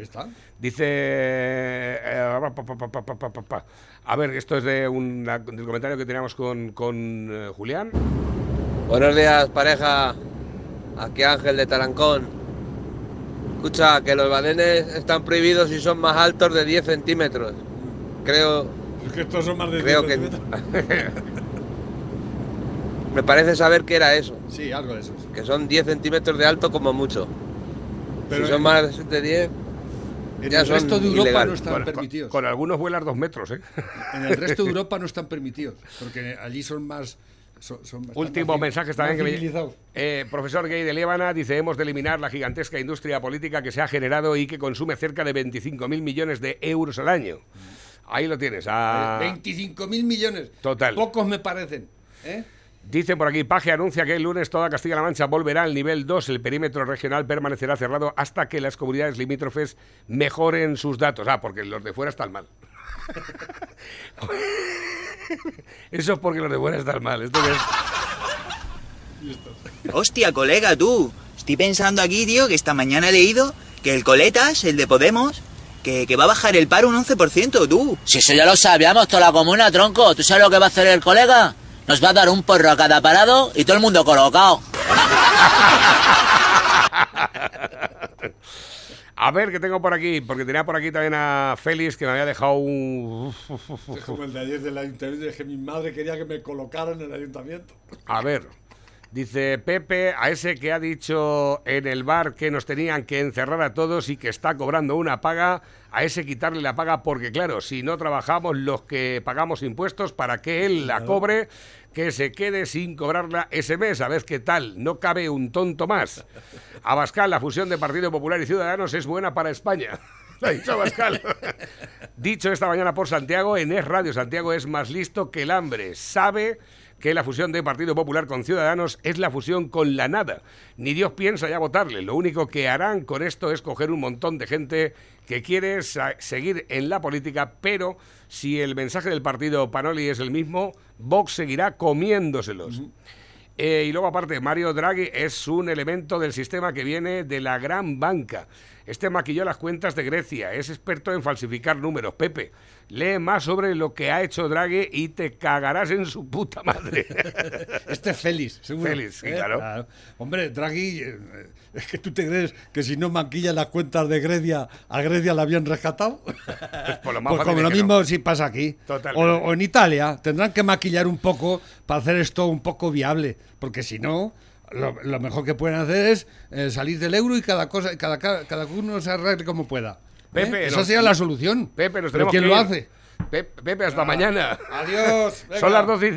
Dice. A ver, esto es de un del comentario que teníamos con, con eh, Julián. Buenos días, pareja. Aquí Ángel de Tarancón. Escucha, que los badenes están prohibidos si son más altos de 10 centímetros. Creo. Es que estos son más de 10 centímetros. (laughs) Me parece saber que era eso, Sí, algo de esos. que son 10 centímetros de alto como mucho. Pero si son en- más de 10, En ya el son resto de Europa ilegal. no están Con- permitidos. con algunos vuelas dos metros, ¿eh? En el resto de (laughs) Europa no están permitidos, porque allí son más. Son, son Último mensaje también que me eh, Profesor Gay de Líbana dice, hemos de eliminar la gigantesca industria política que se ha generado y que consume cerca de 25.000 millones de euros al año. Ahí lo tienes. ah, 25.000 millones. Total. Pocos me parecen. ¿eh? Dicen por aquí, Paje anuncia que el lunes toda Castilla-La Mancha volverá al nivel 2. El perímetro regional permanecerá cerrado hasta que las comunidades limítrofes mejoren sus datos. Ah, porque los de fuera están mal. (laughs) Eso es porque los de fuera están mal. Esto es- Hostia, colega, tú. Estoy pensando aquí, tío, que esta mañana he leído que el Coletas, el de Podemos, que, que va a bajar el paro un 11%, tú. Si eso ya lo sabíamos, toda la comuna, tronco. ¿Tú sabes lo que va a hacer el colega? Nos va a dar un porro a cada parado y todo el mundo colocado. A ver, ¿qué tengo por aquí? Porque tenía por aquí también a Félix que me había dejado un... Es como el de ayer del ayuntamiento, es que mi madre quería que me colocaran en el ayuntamiento. A ver, dice Pepe, a ese que ha dicho en el bar que nos tenían que encerrar a todos y que está cobrando una paga, a ese quitarle la paga porque claro, si no trabajamos los que pagamos impuestos para que él la cobre, que se quede sin cobrarla ese mes, a ver qué tal, no cabe un tonto más. Abascal, la fusión de Partido Popular y Ciudadanos es buena para España. Lo (laughs) ha dicho Abascal. dicho esta mañana por Santiago, en Es Radio, Santiago es más listo que el hambre. Sabe que la fusión de Partido Popular con Ciudadanos es la fusión con la nada. Ni Dios piensa ya votarle. Lo único que harán con esto es coger un montón de gente que quiere seguir en la política, pero si el mensaje del partido Panoli es el mismo, Vox seguirá comiéndoselos. Eh, y luego, aparte, Mario Draghi es un elemento del sistema que viene de la gran banca. Este maquilló las cuentas de Grecia, es experto en falsificar números. Pepe, lee más sobre lo que ha hecho Draghi y te cagarás en su puta madre. (laughs) Este es Félix, seguro. Félix, sí, ¿Eh? claro. Hombre, Draghi, eh, es que tú te crees que si no maquilla las cuentas de Grecia, a Grecia la habían rescatado. Pues por lo más Pues como lo mismo no. si pasa aquí. O, o en Italia, tendrán que maquillar un poco para hacer esto un poco viable, porque si no, lo, lo mejor que pueden hacer es eh, salir del euro y cada cosa, cada, cada, cada uno se arregle como pueda. ¿eh? Pepe, Esa sería la solución. Pepe, nos Pero ¿quién que lo hace? Pepe, hasta mañana. Adiós. (laughs) Son las 12 y